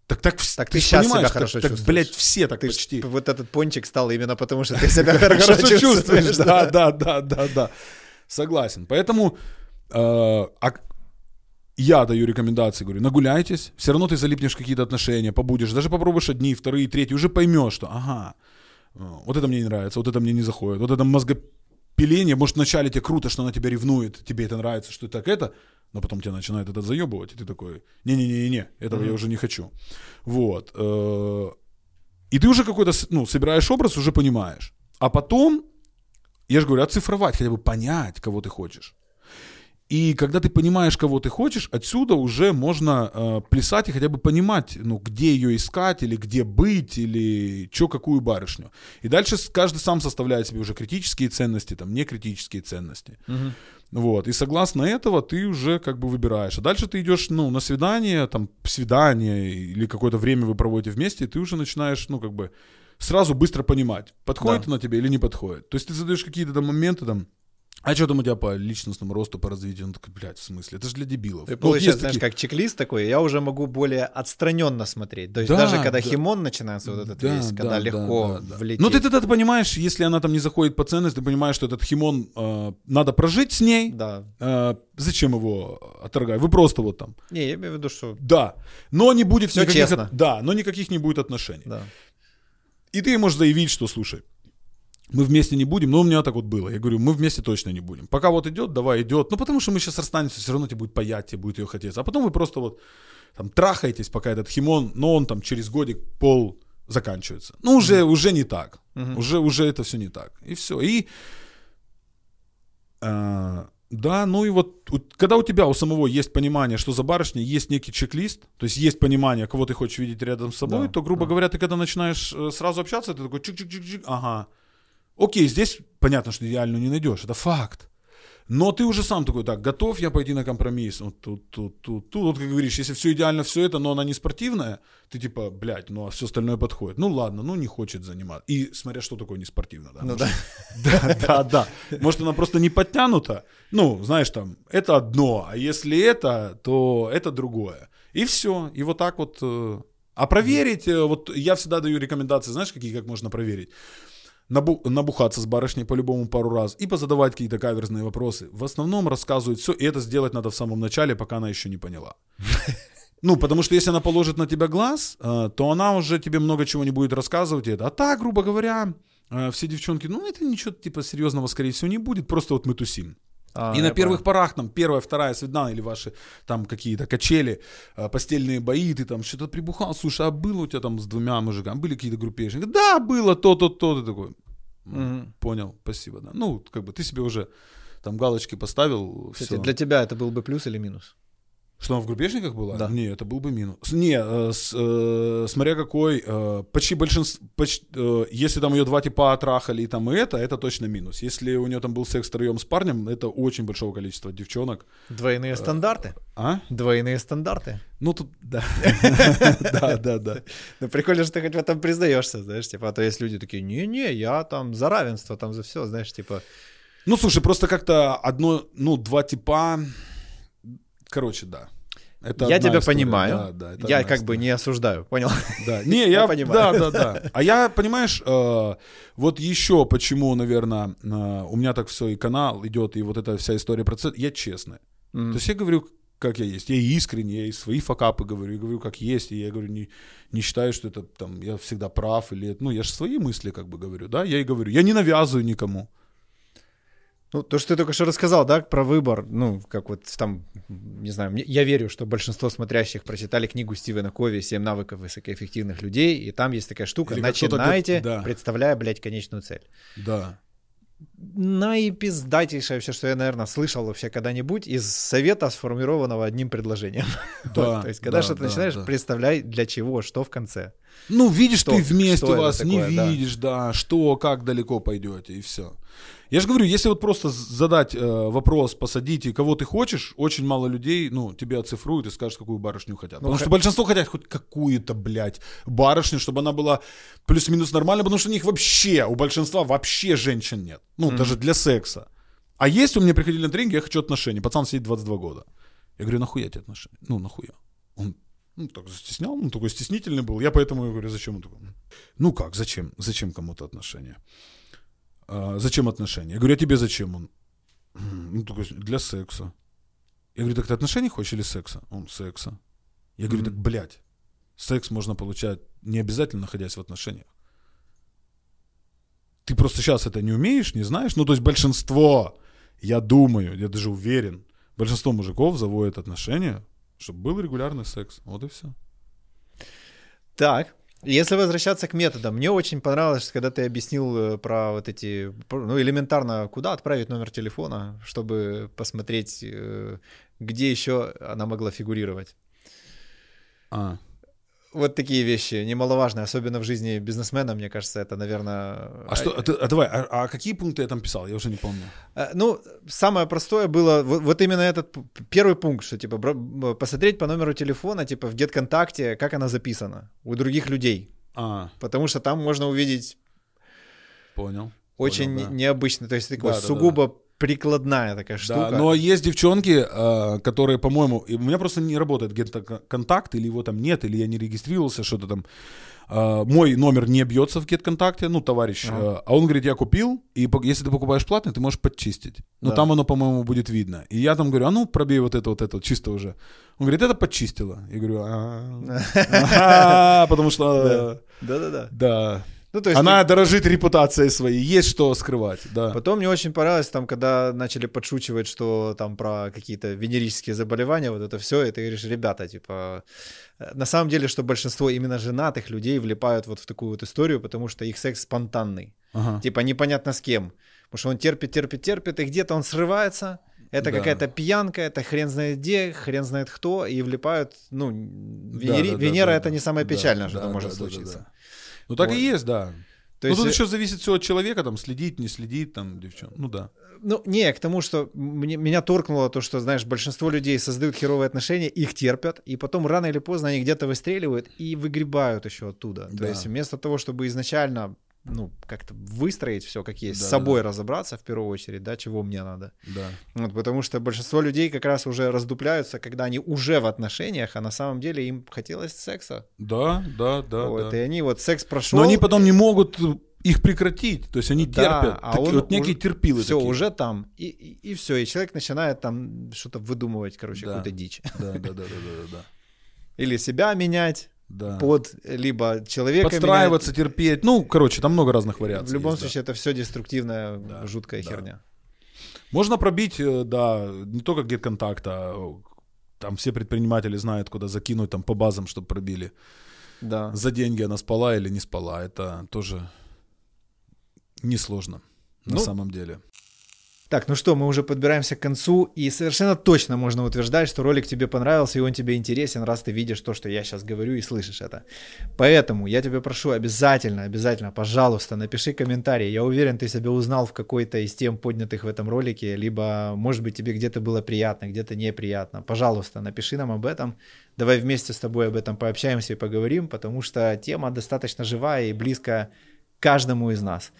Так, так, так ты, ты сейчас себя хорошо так, чувствуешь. блядь, все так ты почти. Вот этот пончик стал именно потому, что ты себя [laughs] хорошо чувствуешь. Да, да, да, да, да. Согласен. Поэтому э, а я даю рекомендации, говорю, нагуляйтесь, все равно ты залипнешь в какие-то отношения, побудешь, даже попробуешь одни, вторые, третьи, уже поймешь, что, ага, э, вот это мне не нравится, вот это мне не заходит, вот это мозгопиление, может, вначале тебе круто, что она тебя ревнует, тебе это нравится, что так это, но потом тебя начинает это заебывать, и ты такой, не-не-не-не, этого mm-hmm. я уже не хочу. Вот. Э, и ты уже какой-то, ну, собираешь образ, уже понимаешь. А потом, я же говорю, оцифровать, хотя бы понять, кого ты хочешь. И когда ты понимаешь, кого ты хочешь, отсюда уже можно э, плясать и хотя бы понимать, ну, где ее искать, или где быть, или что, какую барышню. И дальше каждый сам составляет себе уже критические ценности, там, не критические ценности. Угу. Вот. И согласно этого ты уже как бы выбираешь. А дальше ты идешь, ну, на свидание, там, свидание, или какое-то время вы проводите вместе, и ты уже начинаешь, ну, как бы, сразу быстро понимать, подходит да. она тебе или не подходит. То есть ты задаешь какие-то там моменты, там, А что там у тебя по личностному росту, по развитию? Он такой, блядь, в смысле? Это же для дебилов. Ты Ну, вот получается, есть знаешь, такие- как чек-лист такой, я уже могу более отстраненно смотреть. То есть Да, даже когда да. химон начинается вот этот Да, весь, да, когда да, легко да, да. влететь. Ну, ты тогда понимаешь, если она там не заходит по ценности, ты понимаешь, что этот химон э, надо прожить с ней. Да. Э, зачем его отторгать? Вы просто вот там. Не, я имею в виду, что... Да. Но не будет Всё никаких... честно. Да, но никаких не будет отношений. Да. И ты можешь заявить, что, слушай, мы вместе не будем, но у меня так вот было. Я говорю, мы вместе точно не будем. Пока вот идет, давай идет. Ну, потому что мы сейчас расстанемся, все равно тебе будет паять, тебе будет ее хотеться. А потом вы просто вот там трахаетесь, пока этот химон, но он там через годик, пол заканчивается. Ну, уже, уже не так. Уже, уже это все не так. И все. И а, да, ну и вот у- когда у тебя у самого есть понимание, что за барышней есть некий чек-лист, то есть есть понимание, кого ты хочешь видеть рядом с собой, Да, то, грубо да. говоря, ты когда начинаешь э, сразу общаться, ты такой чик-чик-чик-чик, ага. Окей, здесь понятно, что идеально не найдешь, это факт. Но ты уже сам такой, так, готов я пойти на компромисс? Вот тут, тут, тут, тут. Вот как говоришь, если все идеально, все это, но она не спортивная, ты типа, блядь, ну а все остальное подходит. Ну ладно, ну не хочет заниматься. И смотря, что такое не спортивно, да. Ну Может, да. [laughs] да, да, да. Может, она просто не подтянута. Ну, знаешь, там, это одно, а если это, то это другое. И все. И вот так вот. э, А проверить, э, вот я всегда даю рекомендации, знаешь, какие, как можно проверить? Набу- набухаться с барышней по-любому пару раз и позадавать какие-то каверзные вопросы. В основном рассказывают все, и это сделать надо в самом начале, пока она еще не поняла. [laughs] Ну, потому что если она положит на тебя глаз, э, то она уже тебе много чего не будет рассказывать. это. А так, грубо говоря, э, все девчонки, ну, это ничего типа серьезного, скорее всего, не будет. Просто вот мы тусим. А, и на первых понял. порах, там, первая, вторая свидана или ваши там какие-то качели, э, постельные бои, ты там что-то прибухал, слушай, а было у тебя там с двумя мужиками, были какие-то группешки? Да, было то-то, то, ты такой, «М, Мгм. понял, спасибо, да. Ну, как бы ты себе уже там галочки поставил, Кстати, все. для тебя это был бы плюс или минус? Что она в группешниках была? Да. Не, это был бы минус. Не, э, с- э, смотря какой, э, почти большинство, почти, э, если там ее два типа отрахали и там и это, это точно минус. Если у нее там был секс втроем с парнем, это очень большого количества девчонок. Двойные стандарты. А? Двойные стандарты. Ну тут, да. [laughs] Да, да, да. Ну, прикольно, что ты хоть в этом признаешься, знаешь, типа, а то есть люди такие, не-не, я там за равенство, там за все, знаешь, типа, Ну, слушай, просто как-то одно, ну, два типа, короче, да. Это я тебя история. понимаю, Да, да, это я как бы история. не осуждаю, понял? Да, не, я, [laughs] Я понимаю. Да, да, да. А я, понимаешь, э, вот еще почему, наверное, э, у меня так все и канал идет, и вот эта вся история процесс, я честный. М. То есть я говорю, как я есть. Я искренне, я и свои факапы говорю, я говорю, как есть, и я говорю, не, не считаю, что это там, я всегда прав, или, ну, я же свои мысли как бы говорю, да, я и говорю, я не навязываю никому. Ну, то, что ты только что рассказал, да, про выбор, ну, как вот там, не знаю, я верю, что большинство смотрящих прочитали книгу Стивена Кови «Семь навыков высокоэффективных людей», и там есть такая штука, Или начинайте, да. представляя, блядь, конечную цель. Да. Наипиздатейшее все, что я, наверное, слышал вообще когда-нибудь из совета, сформированного одним предложением. [laughs] Да, То есть, когда да, что-то да, начинаешь, да. представляй, для чего, что в конце. Ну, видишь Что- ты вместе что вас, не такое, да. видишь, да, что, как далеко пойдете, и все. Я же говорю, если вот просто задать э, вопрос, посадить, и кого ты хочешь, очень мало людей, ну, тебе оцифруют и скажут, какую барышню хотят. потому х- что большинство хотят хоть какую-то, блядь, барышню, чтобы она была плюс-минус нормальная, потому что у них вообще, у большинства вообще женщин нет. Ну, даже для секса. А есть у меня приходили на тренинги, я хочу отношения. Пацан сидит 22 года. Я говорю, нахуя тебе отношения? Ну, нахуя? Он ну, так застеснял, он такой стеснительный был. Я поэтому говорю, зачем он такой? Ну как, зачем? Зачем кому-то отношения? «А, зачем отношения? Я говорю, а тебе зачем он? «М, Ну, такой, для секса. Я говорю, так ты отношений хочешь или секса? Он, секса. Я говорю, так, блядь, секс можно получать не обязательно находясь в отношениях. Ты просто сейчас это не умеешь, не знаешь? Ну, то есть большинство, я думаю, я даже уверен, большинство мужиков заводят отношения, чтобы был регулярный секс. Вот и все. Так, если возвращаться к методам, мне очень понравилось, когда ты объяснил э, про вот эти, ну, элементарно, куда отправить номер телефона, чтобы посмотреть, э, где еще она могла фигурировать. А, Вот такие вещи немаловажные, особенно в жизни бизнесмена, мне кажется, это, наверное... а что, а, ты- а давай, а, а какие пункты я там писал? Я уже не помню. Э, Ну, самое простое было, вот, вот именно этот первый пункт, что, типа, посмотреть по номеру телефона, типа, в GetContact, как она записана у других людей, А, потому что там можно увидеть понял. очень Понял, да. необычно, то есть такой Да, да, сугубо прикладная такая штука. Да, но есть девчонки, э, которые, по-моему, у меня просто не работает где-то контакт, или его там нет, или я не регистрировался, что-то там. Э, мой номер не бьется в GetContact, ну, товарищ, Ага. э, а он говорит, я купил, и если ты покупаешь платный, ты можешь подчистить. Но Да. там оно, по-моему, будет видно. И я там говорю, а ну, пробей вот это, вот это, чисто уже. Он говорит, это подчистило. Я говорю, «А, [laughs] потому что, Да-да-да. да, Ну, то есть она дорожит репутацией своей, есть что скрывать, да. Потом мне очень понравилось, там, когда начали подшучивать, что там про какие-то венерические заболевания, вот это все, и ты говоришь, ребята, типа, э, на самом деле, что большинство именно женатых людей влипают вот в такую вот историю, потому что их секс спонтанный. Ага. Типа непонятно с кем. Потому что он терпит, терпит, терпит, и где-то он срывается. Это Да. какая-то пьянка, это хрен знает где, хрен знает кто, и влипают, ну, Венери- Да, да, Венера да, это да. не самое Да, печальное, что да, там да, может да, да, случиться. да. Ну так Вот. и есть, да. То ну есть, тут еще зависит все от человека, там, следить, не следить, там, девчон. Ну да. Ну, не, к тому, что мне, меня торкнуло то, что, знаешь, большинство людей создают херовые отношения, их терпят, и потом рано или поздно они где-то выстреливают и выгребают еще оттуда. То Да. есть вместо того, чтобы изначально, ну, как-то выстроить все как есть, с Да, собой да. разобраться в первую очередь, да, чего мне надо. Да. Вот, потому что большинство людей как раз уже раздупляются, когда они уже в отношениях, а на самом деле им хотелось секса. Да, да, да. вот, да. и они вот секс прошел. Но они потом не могут их прекратить. То есть они Да, терпят. а Такие он вот некие уже- терпилы все, такие. уже там. И, и, все. И человек начинает там что-то выдумывать, короче, Да. какую-то дичь. Да, да, да, да, да, да. Или себя менять да. под либо человека Подстраиваться, терпеть. Ну, короче, там много разных менять. вариаций. В любом есть, да. случае, это все деструктивная, Да, жуткая да. херня. Можно пробить, э, да, не только GetContact, а о, там все предприниматели знают, куда закинуть там по базам, чтобы пробили. Да. За деньги она спала или не спала. Это тоже несложно на Ну, самом деле. Так, ну что, мы уже подбираемся к концу, и совершенно точно можно утверждать, что ролик тебе понравился, и он тебе интересен, раз ты видишь то, что я сейчас говорю, и слышишь это. Поэтому я тебя прошу, обязательно, обязательно, пожалуйста, напиши комментарий. Я уверен, ты себя узнал в какой-то из тем, поднятых в этом ролике, либо, может быть, тебе где-то было приятно, где-то неприятно. Пожалуйста, напиши нам об этом. Давай вместе с тобой об этом пообщаемся и поговорим, потому что тема достаточно живая и близкая каждому из нас.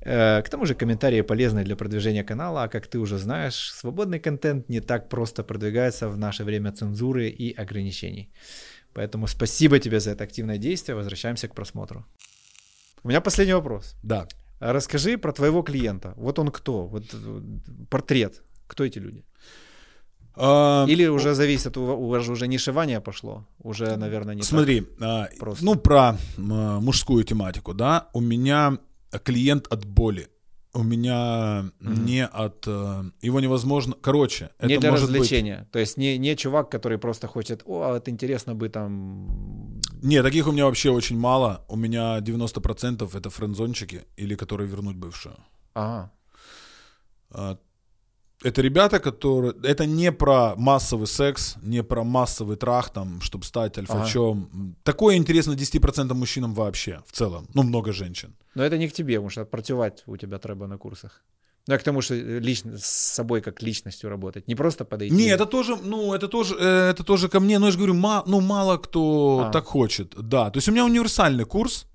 Э, К тому же комментарии полезны для продвижения канала, а как ты уже знаешь, свободный контент не так просто продвигается в наше время цензуры и ограничений. Поэтому спасибо тебе за это активное действие. Возвращаемся к просмотру. У меня последний вопрос. Да. Расскажи про твоего клиента. Вот он кто? Вот э, портрет. Кто эти люди? А, Или уже зависит, у вас же уже нишевание пошло? Уже, наверное, не. Смотри, а, просто. ну про мужскую тематику, да, у меня клиент от боли. У меня Мгм. не от... э, Его невозможно... Короче, это не для может быть... развлечения. То есть не, не чувак, который просто хочет, о, а вот интересно бы там... Не, таких у меня вообще очень мало. У меня 90% это френдзончики или которые вернуть бывшую. Ага. А, Это ребята, которые... Это не про массовый секс, не про массовый трах, там, чтобы стать альфачом. Такое интересно 10% мужчинам вообще, в целом. Ну, много женщин. Но это не к тебе, потому что працювать у тебя треба на курсах. Ну, я к тому, что лично, с собой как личностью работать. Не просто подойти. Не, это тоже, ну, это тоже, э, это тоже ко мне, но я же говорю, ма- ну, мало кто А. так хочет, да. То есть у меня универсальный курс, а,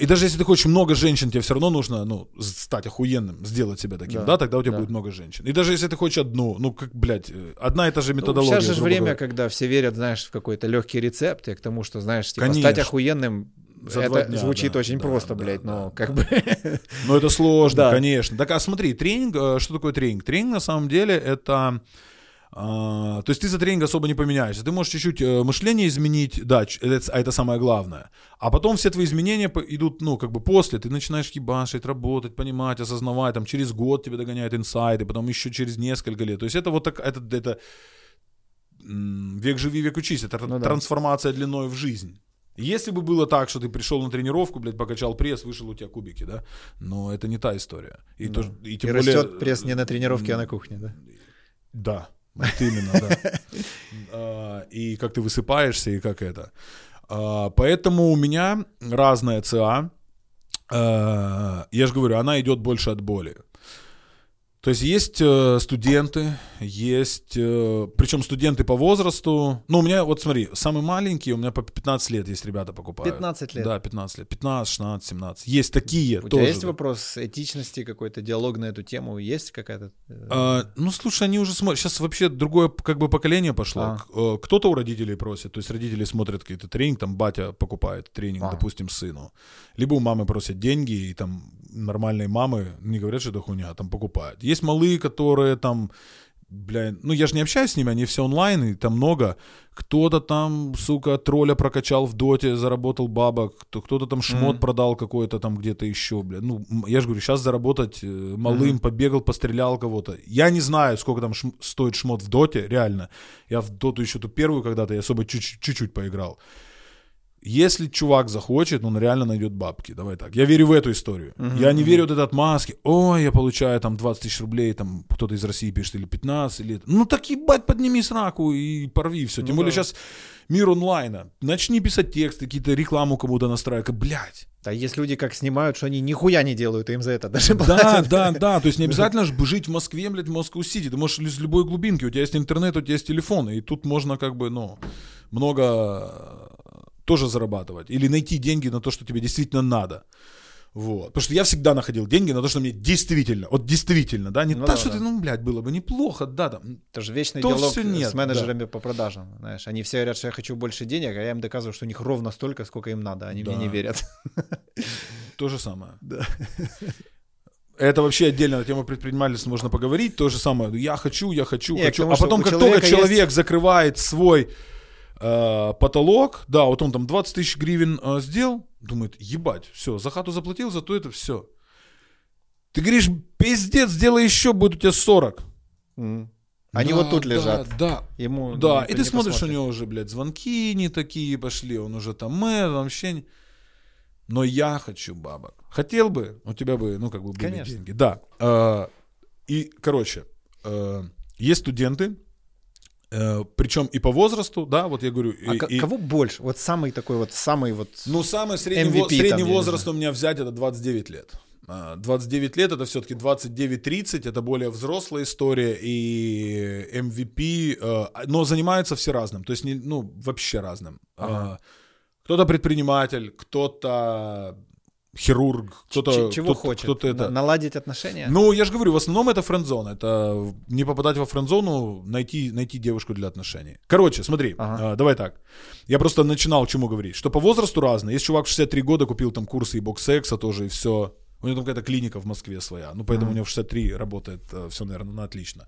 и даже если ты хочешь много женщин, тебе все равно нужно, ну, стать охуенным, сделать себя таким, Да, да, тогда у тебя да. будет много женщин. И даже если ты хочешь одну, ну, как, блядь, э, одна и та же Ну, методология. сейчас же время, говоря. когда все верят, знаешь, в какой-то легкий рецепт, и к тому, что, знаешь, типа, Конечно. стать охуенным, За это дня, звучит да, очень да, просто, да, блядь, да, но да. как бы... [laughs] Ну, это сложно, Да. конечно. Так, а смотри, тренинг, э, что такое тренинг? Тренинг, на самом деле, это... а, то есть ты за тренинг особо не поменяешься. Ты можешь чуть-чуть э, мышление изменить, да, это, а это самое главное. А потом все твои изменения идут, ну, как бы после. Ты начинаешь ебашить, работать, понимать, осознавать. Там через год тебе догоняют инсайды, потом еще через несколько лет. То есть это вот так, это, это век живи, век учись. Это Ну да. трансформация длиной в жизнь. Если бы было так, что ты пришел на тренировку, блядь, покачал пресс, вышел у тебя кубики, да, но это не та история. И, Да. то, и И тем более... растет пресс не на тренировке, а на кухне, да? Да, вот именно, да. [laughs] А, И как ты высыпаешься, и как это. А, Поэтому у меня разная ЦА. А, Я же говорю, она идет больше от боли. То есть есть э, студенты, есть, э, причем студенты по возрасту. Ну, у меня, вот смотри, самый маленький, у меня по 15 лет есть ребята покупают. 15 лет? Да, 15 лет. 15, 16, 17. Есть такие у тоже. тебя есть вопрос этичности, какой-то диалог на эту тему? Есть какая-то? э, А, ну, слушай, они уже смотрят. Сейчас вообще другое как бы поколение пошло. А. Э, Кто-то у родителей просит. То есть родители смотрят какие-то тренинг, там батя покупает тренинг, А. допустим, сыну. Либо у мамы просят деньги, и там нормальные мамы не говорят, что это хуйня, а там покупают. Есть малые, которые там бля, ну я же не общаюсь с ними, они все онлайн, и там много. Кто-то там, сука, тролля прокачал в доте, заработал бабок, кто- кто-то там шмот Мгм. продал какой-то там где-то еще, бля. Ну, я же говорю, сейчас заработать э, малым, Мгм. побегал, пострелял кого-то. Я не знаю, сколько там шм- стоит шмот в доте, реально. Я в доту еще ту первую когда-то, я особо чуть- чуть-чуть поиграл. Если чувак захочет, он реально найдет бабки. Давай так. Я верю в эту историю. Мгм, Я не верю вот этот маски. Ой, я получаю там 20 тысяч рублей, там кто-то из России пишет, или 15, или... Ну так ебать, подними сраку и порви все. Тем Ну более да. сейчас мир онлайна. Начни писать тексты, какие-то рекламу кому-то настраивать. Блядь. Да есть люди, как снимают, что они нихуя не делают, им за это даже Да, платят. да, да. То есть не [laughs] обязательно же жить в Москве, блядь, в Москву-Сити. Ты можешь из любой глубинки. У тебя есть интернет, у тебя есть телефон. И тут можно как бы, ну, много тоже зарабатывать. Или найти деньги на то, что тебе действительно надо. Вот. Потому что я всегда находил деньги на то, что мне действительно, вот действительно, да, не Ну так, да, что да. ты, ну, блядь, было бы неплохо, да, там. Это же вечный То диалог всё с нет, менеджерами по продажам. Знаешь, они все говорят, что я хочу больше денег, а я им доказываю, что у них ровно столько, сколько им надо. Они Да. мне не верят. То же самое. Да. Это вообще отдельно на тему предпринимательства можно поговорить. То же самое. Я хочу, я хочу, Не, хочу. тому, а потом, как только человек закрывает свой э, потолок, да, вот он там 20 тысяч гривен э, сделал, думает, ебать, все, за хату заплатил, зато это все. Ты говоришь, пиздец, сделай еще, будет у тебя 40. М. Они Да, вот тут да, лежат. Да, Ему да, и ты смотришь, посмотрит. у него уже, блядь, звонки не такие пошли, он уже там, там вообще не... Но я хочу бабок. Хотел бы, у тебя бы, ну, как бы были Конечно. деньги. Да. Э, И, короче, э, есть студенты, причем и по возрасту, да, вот я говорю. А и- ко- и- кого больше? Вот самый такой вот, самый вот... Ну, самый средний, MVP во- средний там, возраст у меня взять это 29 лет. А, 29 лет это все-таки 29-30, это более взрослая история, и MVP, э, но занимаются все разным, то есть, ну, вообще разным. Ага. А, Кто-то предприниматель, кто-то хирург, кто-то... Чего кто-то- хочет? Кто-то это... На- Наладить отношения? Ну, я же говорю, в основном это френдзон. Это не попадать во френдзону, найти, найти девушку для отношений. Короче, смотри, Ага. а, давай так. Я просто начинал чему говорить. Что по возрасту разные. Есть чувак в 63 года, купил там курсы и бокс-секса тоже, и все. У него там какая-то клиника в Москве своя. Ну, поэтому Мгм. у него в 63 работает все, наверное, на отлично.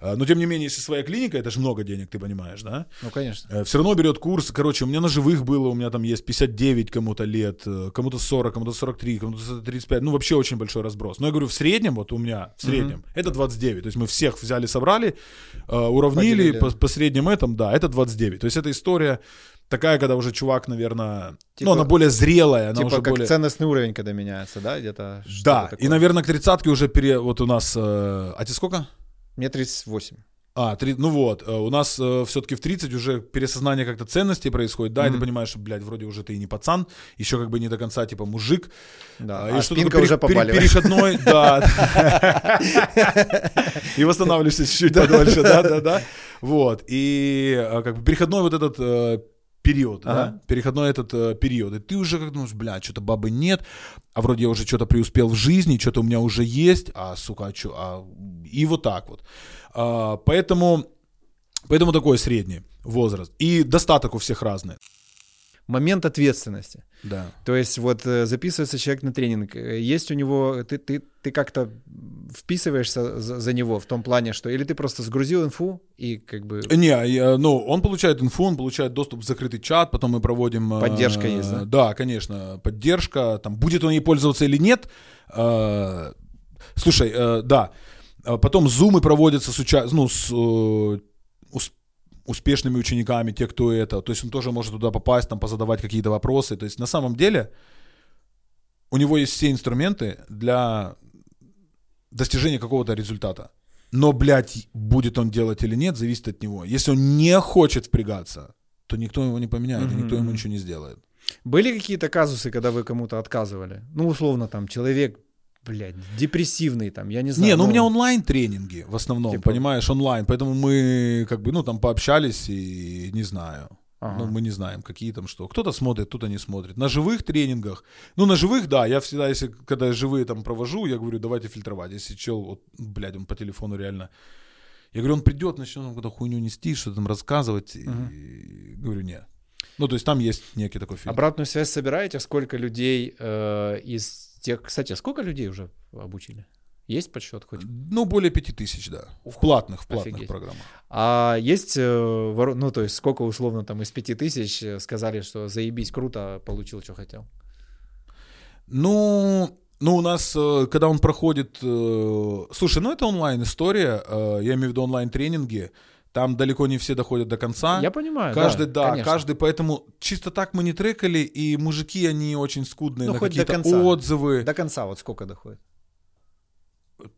А, Но, тем не менее, если своя клиника, это же много денег, ты понимаешь, да? Ну, конечно. все равно берет курс. Короче, у меня на живых было, у меня там есть 59 кому-то лет, э, кому-то 40, кому-то 43, кому-то 35. Ну, вообще очень большой разброс. Но я говорю, в среднем, вот у меня, в среднем, это 29. То есть мы всех взяли, собрали, э, уравнили Поделили. по, по среднем этом, да, это 29. То есть это история такая, когда уже чувак, наверное, Типа- ну, она более зрелая, она типа уже как более... ценностный уровень, когда меняется, да, где-то? что-то Да, такое. и, наверное, к тридцатке уже пере... Вот у нас... э, А тебе сколько? Мне 38. А, три, ну вот, э, у нас все-таки в 30 уже пересознание как-то ценностей происходит, да, и ты понимаешь, что, блядь, вроде уже ты и не пацан, еще как бы не до конца, типа, мужик. Да, А, а и что спинка такое уже пере- пере- переходной, [laughs] да. И восстанавливаешься чуть-чуть подольше, да-да-да. Вот, и э, как бы переходной вот этот период, да, Ага. переходной этот э, период, и ты уже как думаешь, блядь, что-то бабы нет, а вроде я уже что-то преуспел в жизни, что-то у меня уже есть, а, сука, а чё, а... и вот так вот. А, поэтому, поэтому такой средний возраст. И достаток у всех разный. Момент ответственности. Да. То есть вот э, записывается человек на тренинг, э, есть у него, ты, ты, ты как-то вписываешься за, за него в том плане, что или ты просто сгрузил инфу и как бы... Не, я- ну, он получает инфу, он получает доступ в закрытый чат, потом мы проводим... э, Поддержка есть, да? Да, конечно, поддержка. Там, будет он ей пользоваться или нет. э, Слушай, э, да. Потом зумы проводятся с, уча... ну, с э, успешными учениками, те, кто это. То есть он тоже может туда попасть, там, позадавать какие-то вопросы. То есть на самом деле у него есть все инструменты для достижения какого-то результата. Но, блядь, будет он делать или нет, зависит от него. Если он не хочет впрягаться, то никто его не поменяет, и никто ему ничего не сделает. Были какие-то казусы, когда вы кому-то отказывали? Ну, условно, там, человек блядь, депрессивный там, я не знаю. Не, ну, у меня онлайн-тренинги в основном, Типа- понимаешь, онлайн. Поэтому мы как бы, ну, там пообщались и не знаю. Ага. Ну, мы не знаем, какие там что. Кто-то смотрит, кто-то не смотрит. На живых тренингах, ну, на живых, да, я всегда, если, когда я живые там провожу, я говорю, давайте фильтровать. Если чел, вот, блядь, он по телефону реально... Я говорю, он придет, начнет нам какую-то хуйню нести, что-то там рассказывать. И говорю, нет. Ну, то есть там есть некий такой фильтр. Обратную связь собираете? Сколько людей э, из тех... Кстати, сколько людей уже обучили? Есть подсчет хоть? Ну, более пяти тысяч, да. В платных, в платных Офигеть. программах. А есть, э, ну, то есть, сколько условно там из пяти тысяч э, сказали, что заебись, круто, получил, что хотел? Ну, ну, у нас, э, когда он проходит... Слушай, ну это онлайн-история, я имею в виду онлайн-тренинги, там далеко не все доходят до конца. Я понимаю, Каждый, да, да, конечно. каждый, поэтому чисто так мы не трекали, и мужики, они очень скудные Ну, на какие-то конца. отзывы. До конца вот сколько доходит?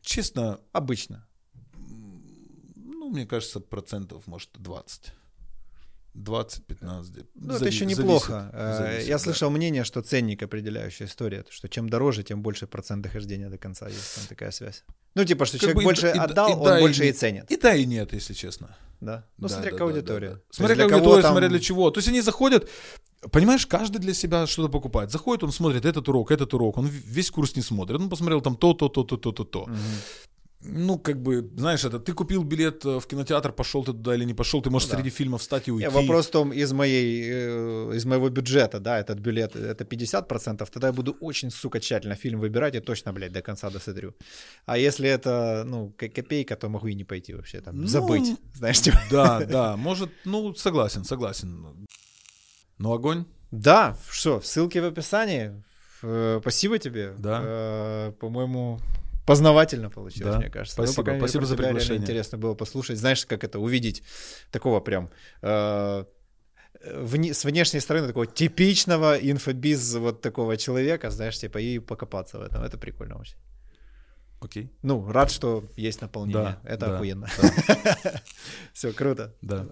Честно, Обычно. ну, мне кажется, процентов, может, 20. 20-15. Ну, это еще неплохо. Э, Я слышал мнение, что ценник определяющая история, что чем дороже, тем больше процент дохождения до конца. Есть там такая связь. Ну, типа, что Как человек бы и больше да- и да- отдал, и он да, и больше и нет. ценит. И да, и нет, если честно. Да. Ну, Да, смотря да, какая да, да, аудитория. да. Есть Смотря какая аудитория, там- смотря для чего. То есть они заходят, понимаешь, каждый для себя что-то покупает. Заходит, он смотрит этот урок, этот урок, он весь курс не смотрит. Он посмотрел там то, то, то, то, то, то, то. Мгм. Ну, как бы, знаешь, это ты купил билет э, в кинотеатр, пошел ты туда или не пошел, ты можешь Ну да. среди фильмов встать и уйти. Не, вопрос в том, из, моей, э, из моего бюджета, да, этот билет, это 50%, тогда я буду очень, сука, тщательно фильм выбирать и точно, блядь, до конца досмотрю. А если это, ну, ко- копейка, то могу и не пойти вообще, там, Ну, забыть, знаешь, типа. Да, [laughs] да, может, ну, согласен, согласен. Ну, огонь. Да, что, ссылки в описании. Э, Спасибо тебе. Да. По-моему, познавательно получилось, Да, мне кажется. Ну, спасибо, по крайней мере, спасибо за приглашение. интересно было послушать. Знаешь, как это увидеть такого прям э, вне- с внешней стороны такого типичного инфобиз вот такого человека, знаешь, типа, и покопаться в этом. Это прикольно очень. Окей. Ну, рад, что есть наполнение. Да, Это да, охуенно. [laughs] Все, круто. Да.